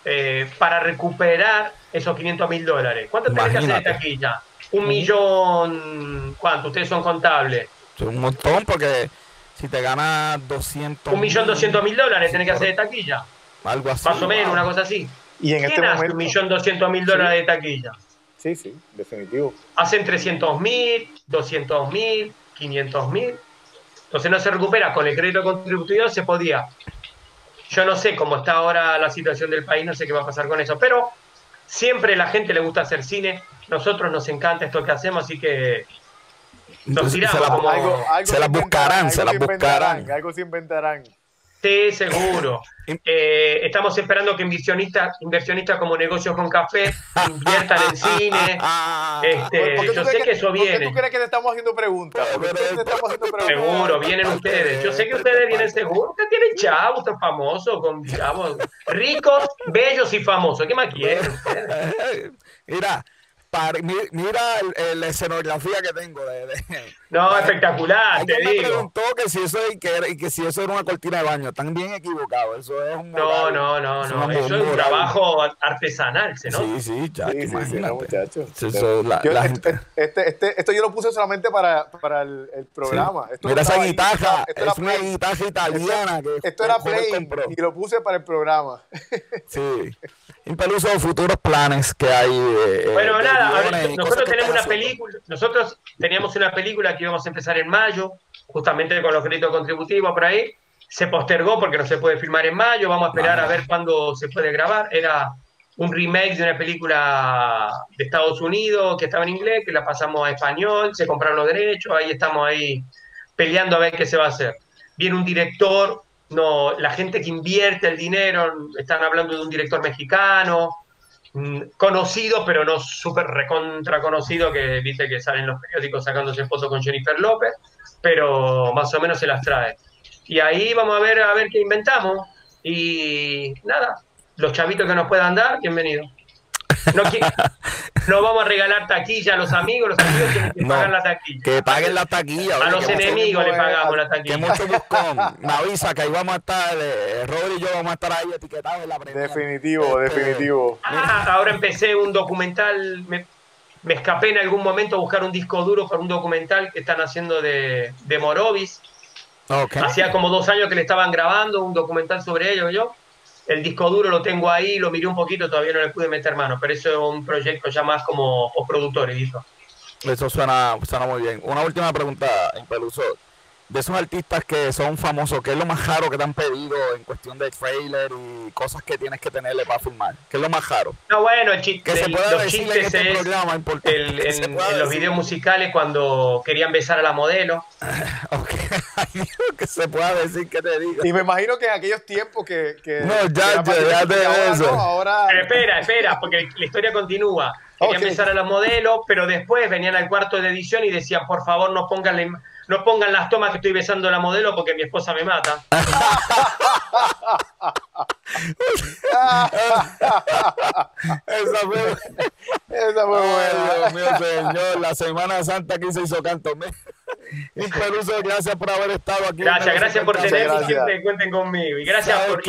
S4: eh, para recuperar esos 500 mil dólares? ¿Cuánto tenés que hacer de taquilla? Un millón, ¿cuánto? Ustedes son contables.
S1: Un montón porque si te ganas 200
S4: Un millón doscientos mil dólares tenés que hacer de taquilla.
S1: Algo así.
S4: Más o menos, una cosa así.
S2: Y en este momento,
S4: un millón doscientos mil dólares de taquilla?
S2: Sí, sí, definitivo.
S4: Hacen 300 mil, 200 mil, 500 mil. Entonces no se recupera. Con el crédito contributivo se podía. Yo no sé cómo está ahora la situación del país, no sé qué va a pasar con eso, pero siempre a la gente le gusta hacer cine. Nosotros nos encanta esto que hacemos, así que
S1: se, las buscarán, se las buscarán.
S2: Algo se inventarán.
S4: Sí, seguro. Eh, estamos esperando que inversionistas, inversionistas como negocios con café inviertan en cine. Este, yo sé que, eso viene. ¿Por qué
S2: tú crees que te estamos haciendo preguntas?
S4: Seguro, vienen ustedes. Yo sé que ustedes vienen seguro. Ustedes tienen chavos famosos, con chavos ricos, bellos y famosos. ¿Qué más quieren?
S1: Mira, mira la escenografía que tengo. De,
S4: no, espectacular, te
S1: me preguntó que si, eso, que, que si eso era una cortina de baño. Están bien equivocados. Eso es un.
S4: No, no, no, no. Eso es un trabajo artesanal, ¿no?
S1: Sí, sí, ya, sí, imagínate.
S2: este, este, esto yo lo puse solamente para, para el, el programa.
S1: Esto mira esa guitarra. Esto es una guitarra italiana.
S2: Esto, que esto era Play y lo puse para el programa.
S1: sí. Impeluso futuros planes que hay.
S4: Eh, bueno, nada, nosotros tenemos una película, nosotros teníamos una película que íbamos a empezar en mayo, justamente con los créditos contributivos por ahí. Se postergó porque no se puede filmar en mayo, vamos a esperar a ver cuándo se puede grabar. Era un remake de una película de Estados Unidos que estaba en inglés, que la pasamos a español, se compraron los derechos, ahí estamos ahí peleando a ver qué se va a hacer. Viene un director no, la gente que invierte el dinero, están hablando de un director mexicano, conocido, pero no súper recontra conocido, que viste que salen los periódicos sacándose fotos con Jennifer López, pero más o menos se las trae. Y ahí vamos a ver a ver qué inventamos. Y nada, los chavitos que nos puedan dar, bienvenidos. No, no, vamos a regalar taquilla a los amigos, los amigos tienen que pagar la taquilla.
S1: Que paguen la taquilla.
S4: A los enemigos le pagamos la taquilla.
S1: Que mucho buscón. Me avisa que ahí vamos a estar, eh, Robert y yo vamos a estar ahí etiquetados en la
S2: primera. Definitivo, este, definitivo.
S4: Ah, ahora empecé un documental, me, me, escapé en algún momento a buscar un disco duro para un documental que están haciendo de, de Morovis. Hacía como dos años que le estaban grabando un documental sobre ello yo el disco duro lo tengo ahí, lo miré un poquito, todavía no le pude meter mano, pero eso es un proyecto ya más como postproductor, Edito.
S1: Eso suena, suena muy bien. Una última pregunta, en Peluso de esos artistas que son famosos, ¿qué es lo más raro que te han pedido en cuestión de trailer y cosas que tienes que tenerle para filmar? ¿Qué es lo más raro?
S4: No, bueno, el chiste, se los chistes este es en, los videos musicales cuando querían besar a la modelo.
S1: ok, que se pueda decir que te digo.
S2: Y me imagino que en aquellos tiempos que...
S1: no, ya, ya, de eso.
S4: ahora... espera, espera, porque la historia continúa. Querían besar a la modelo, pero después venían al cuarto de edición y decían, por favor, no pongan la no pongan las tomas que estoy besando a la modelo porque mi esposa me mata.
S1: esa fue, esa fue buena. Dios mío, señor, la Semana Santa aquí se hizo canto. Y Peluso, gracias por haber estado aquí.
S4: Gracias, gracias por tenerme siempre cuenten conmigo. Y gracias por,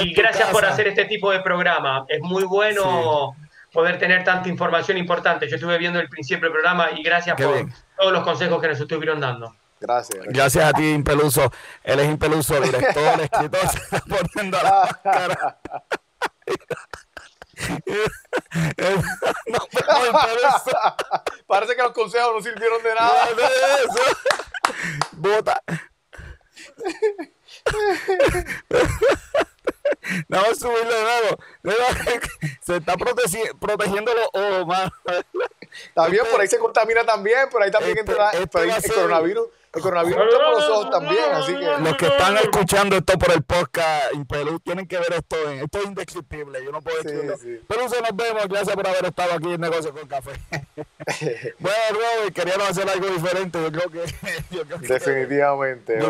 S4: y, gracias por hacer este tipo de programa. Es muy bueno poder tener tanta información importante. Yo estuve viendo el principio del programa y gracias por todos los consejos que nos estuvieron dando.
S2: Gracias.
S1: Gracias a ti, Impeluso. Él es Impeluso, director, escritor, se está poniendo la cara.
S2: no, Parece que los consejos no sirvieron de nada.
S1: Bota. Vamos a subirlo de nuevo. Se está protegiendo los ojos más.
S2: También por ahí se contamina también, por ahí también este, entra este el coronavirus. El coronavirus entra por los ojos también, así que.
S1: Los que están escuchando esto por el podcast en Perú tienen que ver esto. Esto es indescriptible. Yo no puedo decirlo. Pero se nos vemos. Gracias por haber estado aquí en Negocio con Café. bueno, Robert, queríamos hacer algo diferente. Yo creo que.
S2: Definitivamente. el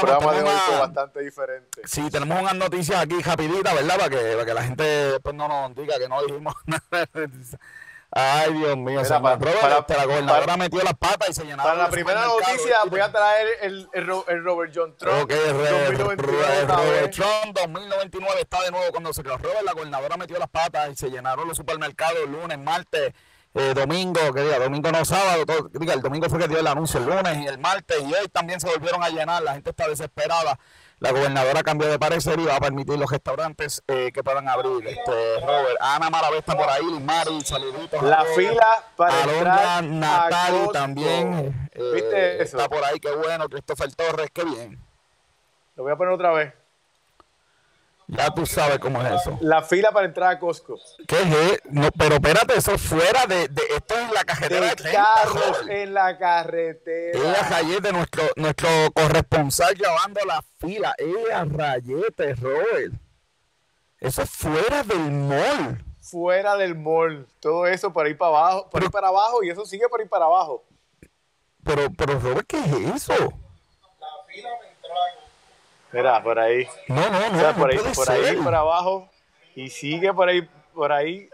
S2: programa de hoy fue bastante diferente.
S1: Sí, tenemos unas noticias aquí rapiditas, ¿verdad? Para que, para que la gente después no nos diga que no dijimos nada. Ay, Dios mío, Mira, para, Robert, para, la gobernadora metió las patas y se llenaron.
S2: Para la primera noticia voy a traer el, el, el Robert John Trump.
S1: Ok, el, 2099, Robert Trump 2099 está de nuevo cuando se quedó Robert, la gobernadora metió las patas y se llenaron los supermercados lunes, martes, eh, domingo, que diga, domingo no sábado, diga, el domingo fue que dio el anuncio el lunes y el martes y hoy también se volvieron a llenar, la gente está desesperada la gobernadora cambió de parecer y va a permitir los restaurantes eh, que puedan abrir. Este, Robert, Ana Maravé está por ahí, Mari, saluditos.
S2: La fila para Alondra
S1: Natal también eh, ¿Viste eso? está por ahí, qué bueno. Christopher Torres, qué bien.
S2: Lo voy a poner otra vez.
S1: Ya tú sabes cómo es eso.
S2: La fila para entrar a Costco.
S1: ¿Qué es? No, pero espérate, eso fuera de, de esto es la carretera
S2: de, carros en la carretera.
S1: Ella Rayete, nuestro, nuestro corresponsal llevando la fila. Ella Rayete, Robert. Eso es fuera del mall.
S2: Fuera del mall. Todo eso por ahí para abajo, por ahí para abajo y eso sigue por ahí para abajo.
S1: Pero, pero Robert, ¿qué es eso?
S2: La fila para entrar a Mira, por ahí.
S1: No, no, no. O sea,
S2: por, ahí, por ahí, por abajo. Y sigue por ahí, por ahí.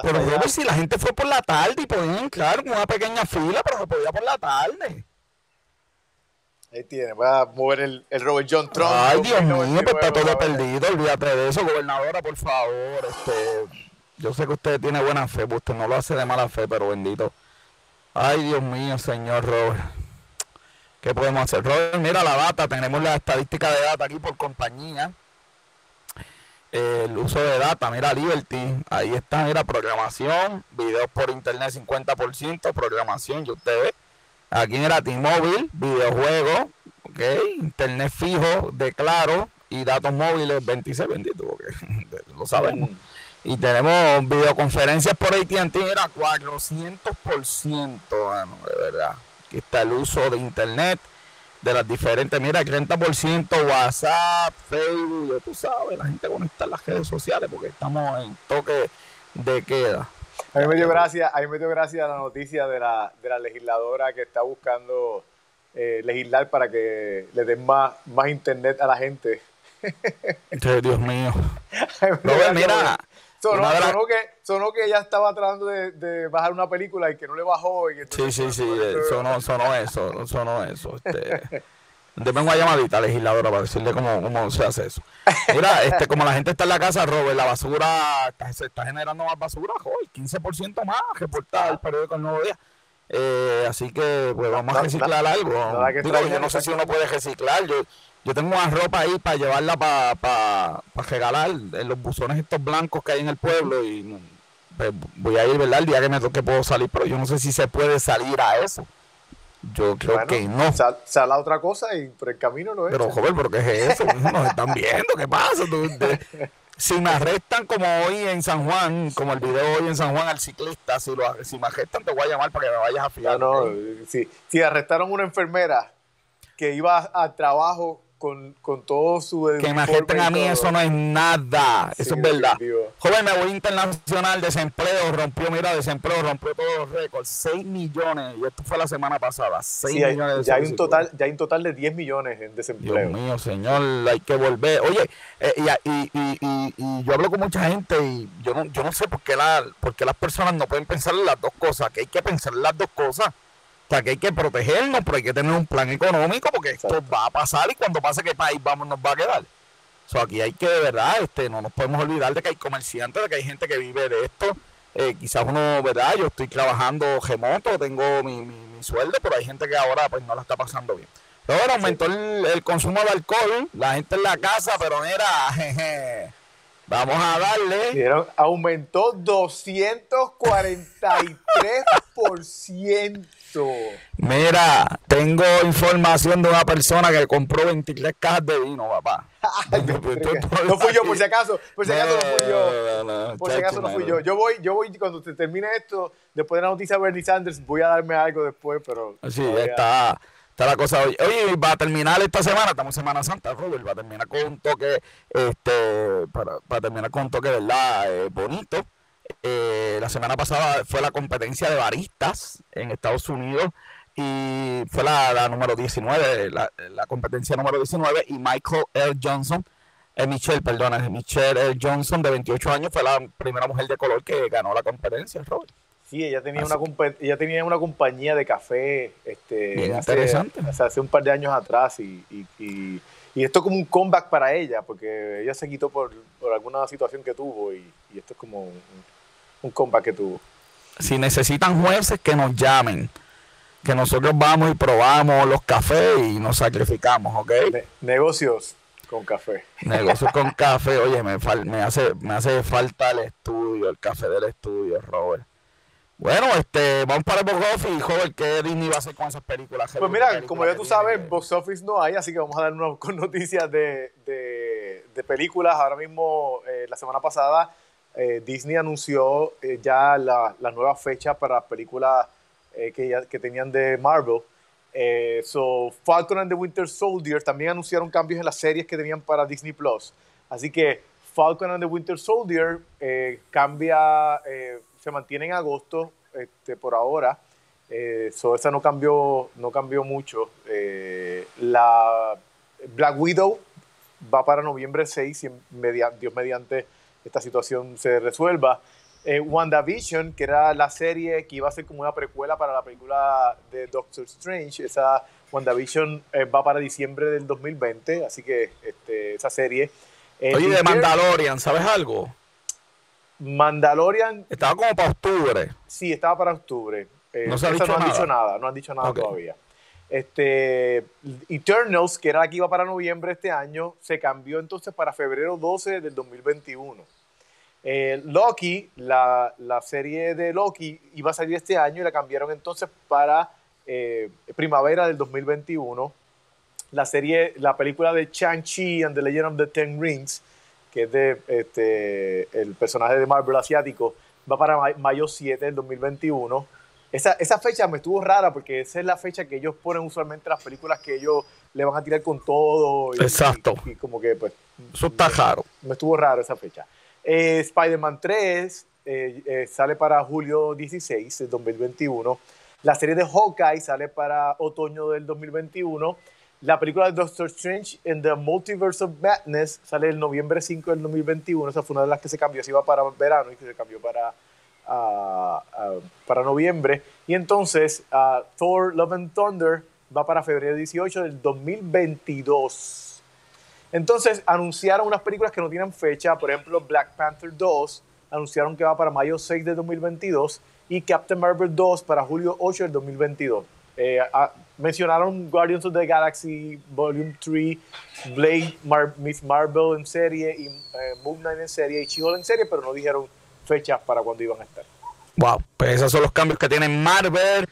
S1: Pero ver si la gente fue por la tarde y podían entrar con una pequeña fila, pero se podía por la tarde.
S2: Ahí tiene, voy a mover el, el Robert John Trump.
S1: Ay, Dios mío, pues está todo perdido, olvídate de eso, gobernadora, por favor. Este, yo sé que usted tiene buena fe, pues usted no lo hace de mala fe, pero bendito. Ay, Dios mío, señor Robert. ¿Qué podemos hacer? Robert, mira la data, tenemos la estadística de data aquí por compañía. el uso de data, mira Liberty, ahí está, mira programación, videos por internet 50%, programación, y usted ve. Aquí mira T-Mobile, videojuegos, ok, internet fijo de claro y datos móviles 26, bendito, porque lo sabemos. Y tenemos videoconferencias por AT&T, era 400%, bueno, de verdad. Aquí está el uso de internet. de las diferentes, mira, 30% WhatsApp, Facebook, tú sabes, la gente conecta en las redes sociales porque estamos en toque de queda.
S2: A mí me dio gracia, a mí me dio gracia la noticia de la, de la legisladora que está buscando eh, legislar para que le den más, más internet a la gente.
S1: Dios mío.
S2: no, mira, sonó, que, sonó que ella estaba tratando de, bajar una película y que no le bajó. Y
S1: sí, sí, sí, eh, sonó, sonó eso, sonó eso. Este. Deme una llamadita legisladora para decirle cómo, cómo, se hace eso. Mira, este, como la gente está en la casa, Robert, la basura, se está generando más basura, hoy 15% más, reporta el periódico El Nuevo Día. Eh, así que, pues vamos a reciclar algo. yo no sé si uno puede reciclar. Yo, yo tengo una ropa ahí para llevarla para pa, regalar en los buzones estos blancos que hay en el pueblo y pues, voy a ir, ¿verdad? El día que me toque puedo salir, pero yo no sé si se puede salir a eso. Yo creo que no.
S2: Sal, sal, a otra cosa y por el camino lo es.
S1: Pero, joven, ¿pero qué es eso? Nos están viendo, ¿qué pasa? si me arrestan como hoy en San Juan, como el video hoy en San Juan al ciclista, si, lo, si me arrestan te voy a llamar para que me vayas a fiar.
S2: No, no, si, si arrestaron una enfermera que iba al trabajo con, con todo su...
S1: Que me acepten a mí, eso no es nada. eso es verdad. Joven, me voy internacional, desempleo, rompió, mira, desempleo, rompió todos los récords. 6 millones, y esto fue la semana pasada. 6 millones
S2: de ya hay un total Ya hay un total de 10 millones en desempleo.
S1: Dios mío, señor, hay que volver. Oye, eh, y, y, y, y, yo hablo con mucha gente y yo no, yo no sé por qué, la, por qué las personas no pueden pensar en las dos cosas, que hay que pensar en las dos cosas sea, que hay que protegernos, pero hay que tener un plan económico porque esto va a pasar y cuando pase, ¿qué país vamos nos va a quedar? O aquí hay que, de verdad, este, no nos podemos olvidar de que hay comerciantes, de que hay gente que vive de esto. Eh, quizás uno, ¿verdad? Yo estoy trabajando remoto, tengo mi, mi, sueldo, pero hay gente que ahora pues no la está pasando bien. Pero bueno, aumentó el, consumo de alcohol, la gente en la casa, pero jeje, vamos a darle.
S2: aumentó 243%.
S1: Mira, tengo información de una persona que compró 23 cajas de vino, papá.
S2: no fui yo, por si acaso. Por si acaso no, fui yo. por si acaso no fui yo. Yo voy, yo voy, cuando se termine esto, después de la noticia de Bernie Sanders, voy a darme algo después, pero.
S1: Sí, está. Está la cosa hoy. Oye, va a terminar esta semana, estamos en Semana Santa, Robert, va a terminar con un toque, este, para, para terminar con un toque, ¿verdad? Eh, bonito. Eh, la semana pasada fue la competencia de baristas en Estados Unidos y fue la, número 19, la, competencia número 19 y Michael L. Johnson, eh, Michelle, perdona, Michelle L. Johnson de 28 años fue la primera mujer de color que ganó la competencia, Robert.
S2: Sí, ella tenía, una, ella tenía una compañía de café este,
S1: hace, interesante.
S2: hace un par de años atrás y, y, y, esto es como un comeback para ella, porque ella se quitó por, por alguna situación que tuvo y, esto es como un, un compa que tuvo.
S1: Si necesitan jueces, que nos llamen. Que nosotros vamos y probamos los cafés y nos sacrificamos, ¿ok?
S2: negocios con café.
S1: Negocios con café. Oye, me, me, hace, me hace falta el estudio, el café del estudio, Robert. Bueno, este, vamos para el box office, joven, ¿qué Disney va a hacer con esas películas?
S2: Pues mira, como ya tú sabes, box office no hay, así que vamos a dar unas noticias de, de, películas. Ahora mismo, eh, la semana pasada, eh, Disney anunció eh, ya la, nueva fecha para películas eh, que, tenían de Marvel. so, Falcon and the Winter Soldier también anunciaron cambios en las series que tenían para Disney Plus. Así que Falcon and the Winter Soldier cambia, se mantiene en agosto este, por ahora. so, esa no cambió, no cambió mucho. la Black Widow va para noviembre 6, Dios mediante esta situación se resuelva. Eh, WandaVision, que era la serie que iba a ser como una precuela para la película de Doctor Strange, esa WandaVision eh, va para diciembre del 2020, así que este, esa serie.
S1: Eh, Oye, de Mandalorian, ¿sabes algo?
S2: Mandalorian.
S1: Estaba como para octubre.
S2: Sí, estaba para octubre.
S1: no se ha dicho
S2: no
S1: nada.
S2: han dicho nada, no han dicho nada todavía. Este, Eternals, que era la que iba para noviembre este año, se cambió entonces para febrero 12 del 2021. Eh, Loki, la, la, serie de Loki iba a salir este año y la cambiaron entonces para eh, primavera del 2021. La serie, la película de Chang-Chi and the Legend of the Ten Rings, que es de este, el personaje de Marvel asiático, va para mayo 7 del 2021. Esa, esa fecha me estuvo rara porque esa es la fecha que ellos ponen usualmente las películas que ellos le van a tirar con todo.
S1: Exacto.
S2: Y, como que, pues.
S1: Eso está raro.
S2: Me estuvo raro esa fecha. Eh, Spider-Man 3 eh, eh, sale para julio 16 de 2021. La serie de Hawkeye sale para otoño del 2021. La película de Doctor Strange en The Multiverse of Madness sale el noviembre 5 del 2021. Esa fue una de las que se cambió. Se iba para verano y que se cambió para, para noviembre. Y entonces Thor Love and Thunder va para febrero 18 del 2022. Entonces anunciaron unas películas que no tienen fecha. Por ejemplo, Black Panther 2 anunciaron que va para mayo 6 de 2022 y Captain Marvel 2 para julio 8 del 2022. Eh, mencionaron Guardians of the Galaxy Volume 3, Blade, Marvel en serie, eh, Moon Knight en serie y she en serie, pero no dijeron fechas para cuando iban a estar.
S1: Wow, pues esos son los cambios que tiene Marvel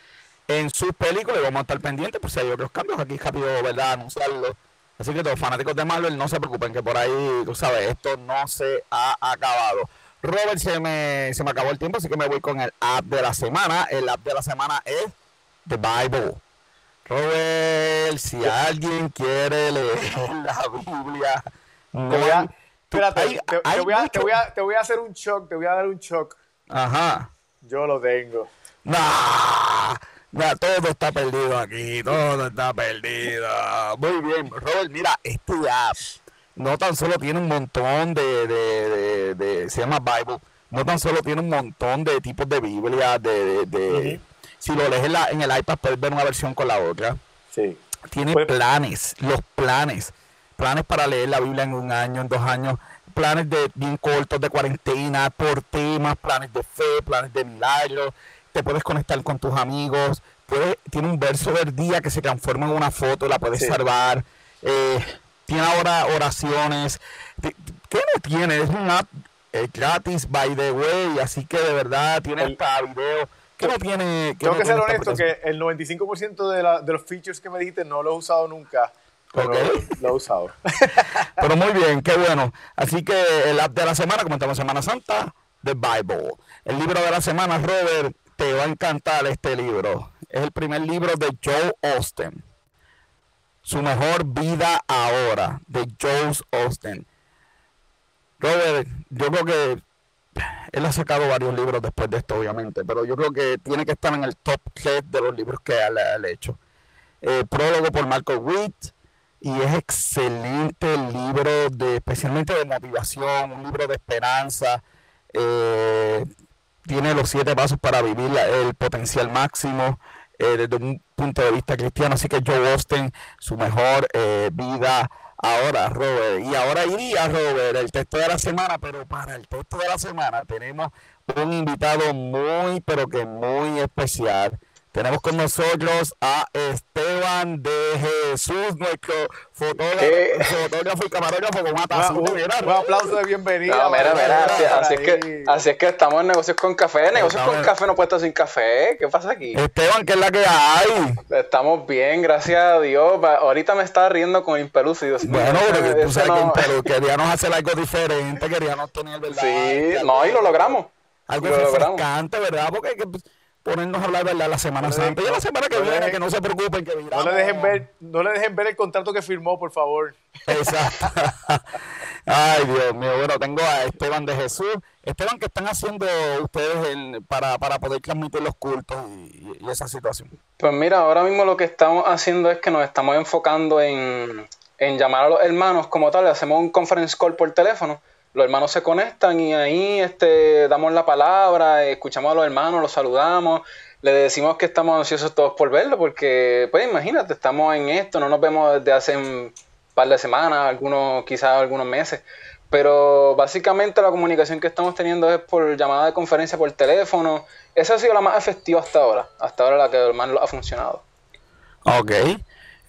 S1: en sus películas y vamos a estar pendientes por si hay otros cambios aquí rápido, ¿verdad? Anunciarlo. Así que todos los fanáticos de Marvel no se preocupen que por ahí, tú sabes, esto no se ha acabado. Robert, se me, se me acabó el tiempo, así que me voy con el app de la semana. El app de la semana es The Bible. Robert, si alguien quiere leer la Biblia,
S2: espérate, te, voy a, te, voy a, te, voy a, hacer un shock, te voy a dar un shock.
S1: Ajá.
S2: Yo lo tengo.
S1: Nah, todo está perdido aquí, todo está perdido. Muy bien, Robert, mira, este app no tan solo tiene un montón de, de, de, se llama Bible, no tan solo tiene un montón de tipos de Biblia, de, de, si lo lees en, la, en, el iPad puedes ver una versión con la otra.
S2: Sí.
S1: Tiene pues planes, los planes, planes para leer la Biblia en un año, en dos años, planes de bien cortos de cuarentena, por temas, planes de fe, planes de milagros, te puedes conectar con tus amigos, puedes, tiene un verso del día que se transforma en una foto, la puedes salvar. Eh, tiene ahora oraciones. ¿Qué no tiene? Es un app eh, gratis, by the way, así que de verdad tiene hasta video. ¿Qué no tiene?
S2: Tengo que ser honesto que el 95% de, la, de los features que me dijiste no lo he usado nunca. Pero lo he usado.
S1: pero muy bien, qué bueno. Así que el app de la semana, como estamos en Semana Santa, The Bible. El libro de la semana, Robert, te va a encantar este libro. Es el primer libro de Joe Austin. Su mejor vida ahora, de Joe Austin. Robert, yo creo que él ha sacado varios libros después de esto, obviamente, pero yo creo que tiene que estar en el top 3 de los libros que él ha hecho. Eh, prólogo por Marco Witt, y es excelente el libro, de, especialmente de motivación, un libro de esperanza. Eh, tiene los siete pasos para vivir el potencial máximo. Eh, desde un punto de vista cristiano. Así que Joe Austin, su mejor eh, vida ahora, Robert. Y ahora iría, Robert, el texto de la semana, pero para el texto de la semana tenemos un invitado muy, pero que muy especial. Tenemos con nosotros a Esteban de Jesús, nuestro fotógrafo, y camarógrafo con una
S2: Un, aplauso de bienvenida.
S5: No, mira, mira, así, es que, así es que estamos en negocios con café. Negocios con café no puesto sin café. ¿Qué pasa aquí?
S1: Esteban, ¿qué es la que hay?
S5: Estamos bien, gracias a Dios. Ahorita me estaba riendo con Impeluso.
S1: bueno, porque tú sabes que Impeluso queríamos hacer algo diferente, queríamos tener, ¿verdad?
S5: Sí, no, y lo logramos.
S1: Algo refrescante, ¿verdad? Porque ponernos a hablar de la Semana Santa. Y la semana que viene, que no se preocupen, que
S2: No le dejen ver, no le dejen ver el contrato que firmó, por favor.
S1: Exacto. Ay, Dios mío. Bueno, tengo a Esteban de Jesús. Esteban, ¿qué están haciendo ustedes para, para poder transmitir los cultos y, esa situación?
S5: Pues mira, ahora mismo lo que estamos haciendo es que nos estamos enfocando en, en llamar a los hermanos como tal. Hacemos un conference call por teléfono los hermanos se conectan y ahí este, damos la palabra, escuchamos a los hermanos, los saludamos, le decimos que estamos ansiosos todos por verlo, porque, pues imagínate, estamos en esto, no nos vemos desde hace un par de semanas, algunos, quizás algunos meses, pero básicamente la comunicación que estamos teniendo es por llamada de conferencia por teléfono, esa ha sido la más efectiva hasta ahora, hasta ahora la que más ha funcionado.
S1: Ok.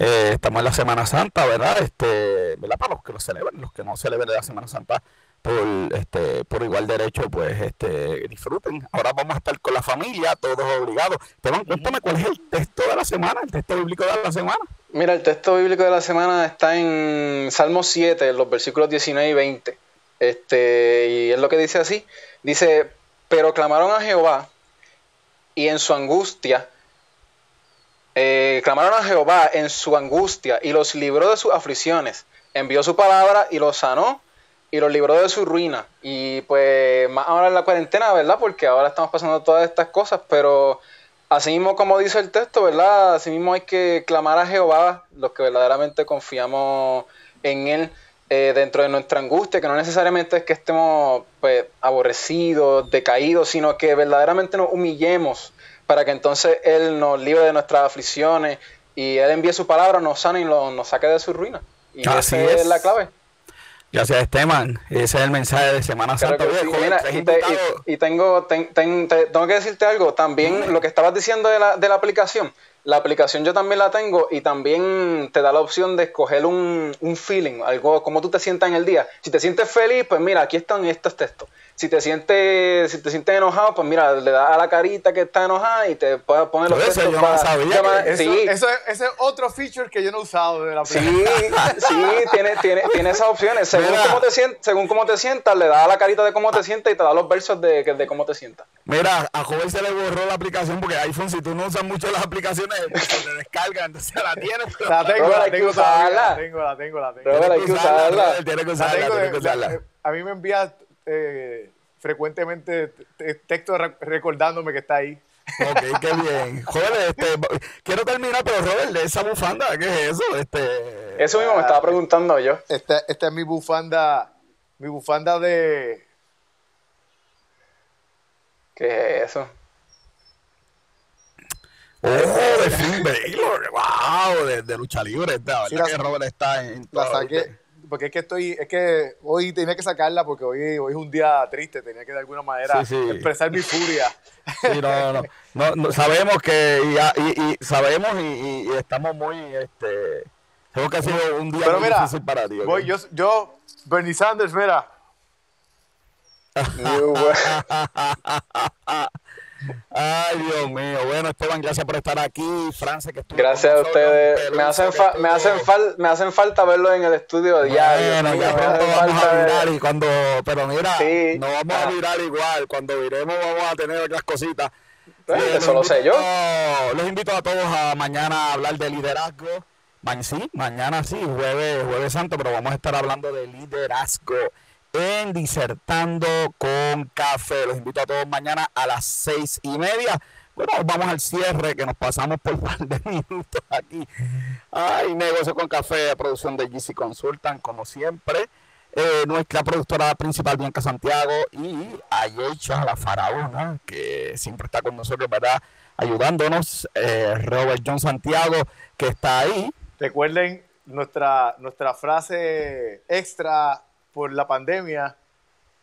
S1: Eh, estamos en la Semana Santa, ¿verdad? Este, ¿verdad? Para los que lo celebran, los que no celebran la Semana Santa, por este por igual derecho pues este disfruten. Ahora vamos a estar con la familia todos obligados. Pero cuéntame cuál es el texto de la semana el texto bíblico de la semana.
S5: Mira el texto bíblico de la semana está en Salmo 7 los versículos 19 y 20 este y es lo que dice así. Dice pero clamaron a Jehová y en su angustia, eh, clamaron a Jehová en su angustia y los libró de sus aflicciones, envió su palabra y los sanó y los libró de su ruina. Y pues más ahora en la cuarentena, ¿verdad? Porque ahora estamos pasando todas estas cosas, pero así mismo como dice el texto, ¿verdad? Así mismo hay que clamar a Jehová, los que verdaderamente confiamos en Él. Eh, dentro de nuestra angustia, que no necesariamente es que estemos pues, aborrecidos, decaídos, sino que verdaderamente nos humillemos para que entonces Él nos libre de nuestras aflicciones y Él envíe su palabra, nos sane y nos saque de su ruina. Y esa es. la clave.
S1: Gracias, Esteban. Ese es el mensaje de Semana Santa.
S5: y, tengo, tengo que decirte algo. También lo que estabas diciendo de la, de la aplicación la aplicación yo también la tengo y también te da la opción de escoger un, un feeling, algo como tú te sientas en el día. Si te sientes feliz, pues mira, aquí están estos textos. Si te sientes, si te sientes enojado, pues mira, le das a la carita que está enojada y te puedes poner los eso,
S2: para, eso, sí. eso, ese es otro feature que yo no he usado de la aplicación.
S5: Sí, sí, tiene, tiene, tiene esas opciones. Según cómo, te sientas, según cómo te sientas, le das a la carita de cómo te sientas y te da los versos de, de cómo te sientas.
S1: Mira, a Joven se le borró la aplicación porque iPhone, si tú no usas mucho las aplicaciones, te descargan, entonces la tienes.
S2: La tengo, la tengo, la tengo, la tengo, la tengo.
S5: Hay que usarla.
S1: Tienes que usarla, que usarla.
S2: A mí me envía... Eh, frecuentemente texto recordándome que está ahí.
S1: Ok, qué bien. Joder, este, quiero terminar, pero Robert, esa bufanda, ¿qué es eso? Este,
S5: eso mismo me estaba preguntando yo.
S2: Esta, esta es mi bufanda, mi bufanda de...
S5: ¿Qué es eso?
S1: Oh, de Finn Baylor, wow, de, lucha libre, ¿verdad? que Robert está en,
S2: la saqué, porque es que estoy, es que hoy tenía que sacarla porque hoy, hoy es un día triste, tenía que de alguna manera expresar mi furia.
S1: Sí, no, no, no, sabemos que, y, y, sabemos y, estamos muy, este, creo que ha sido un día muy difícil para ti.
S2: Voy, yo, yo, Bernie Sanders, mira.
S1: Ay, Dios mío. Bueno, Esteban, gracias por estar aquí. Francia, que
S5: Gracias a ustedes. Me hacen, me, hacen me hacen falta verlo en el estudio diario.
S1: Bueno, ya pronto vamos a virar y cuando, pero mira, no vamos a virar igual. Cuando viremos vamos a tener otras cositas.
S5: Pues, eso lo sé yo.
S1: Los invito a todos a mañana a hablar de liderazgo. sí, mañana sí, jueves, jueves santo, pero vamos a estar hablando de liderazgo en Disertando con Café. Los invito a todos mañana a las seis y media. Bueno, vamos al cierre, que nos pasamos por un par de minutos aquí. Ay, negocio con café, producción de GC Consultan, como siempre. Eh, nuestra productora principal, Bianca Santiago, y Ayecha, la faraona, que siempre está con nosotros, ¿verdad? Ayudándonos. Eh, Robert John Santiago, que está ahí.
S2: Recuerden nuestra, nuestra frase extra por la pandemia,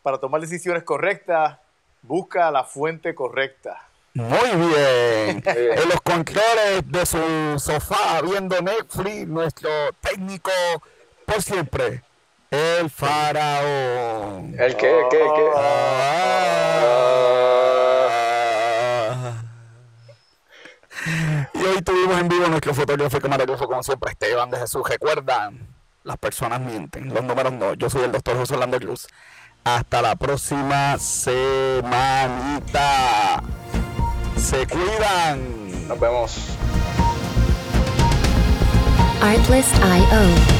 S2: para tomar decisiones correctas, busca la fuente correcta.
S1: Muy bien. en los controles de su sofá viendo Netflix, nuestro técnico por siempre, el faraón.
S5: ¿El qué? ¿Qué? ¿Qué?
S1: Ah. Y hoy tuvimos en vivo nuestro fotógrafo y camarógrafo, como siempre, Esteban de Jesús. ¿Recuerdan? Las personas mienten, los números no. Yo soy el doctor José Orlando Cruz. Hasta la próxima semanita. Se cuidan.
S5: Nos vemos.
S6: Artlist.io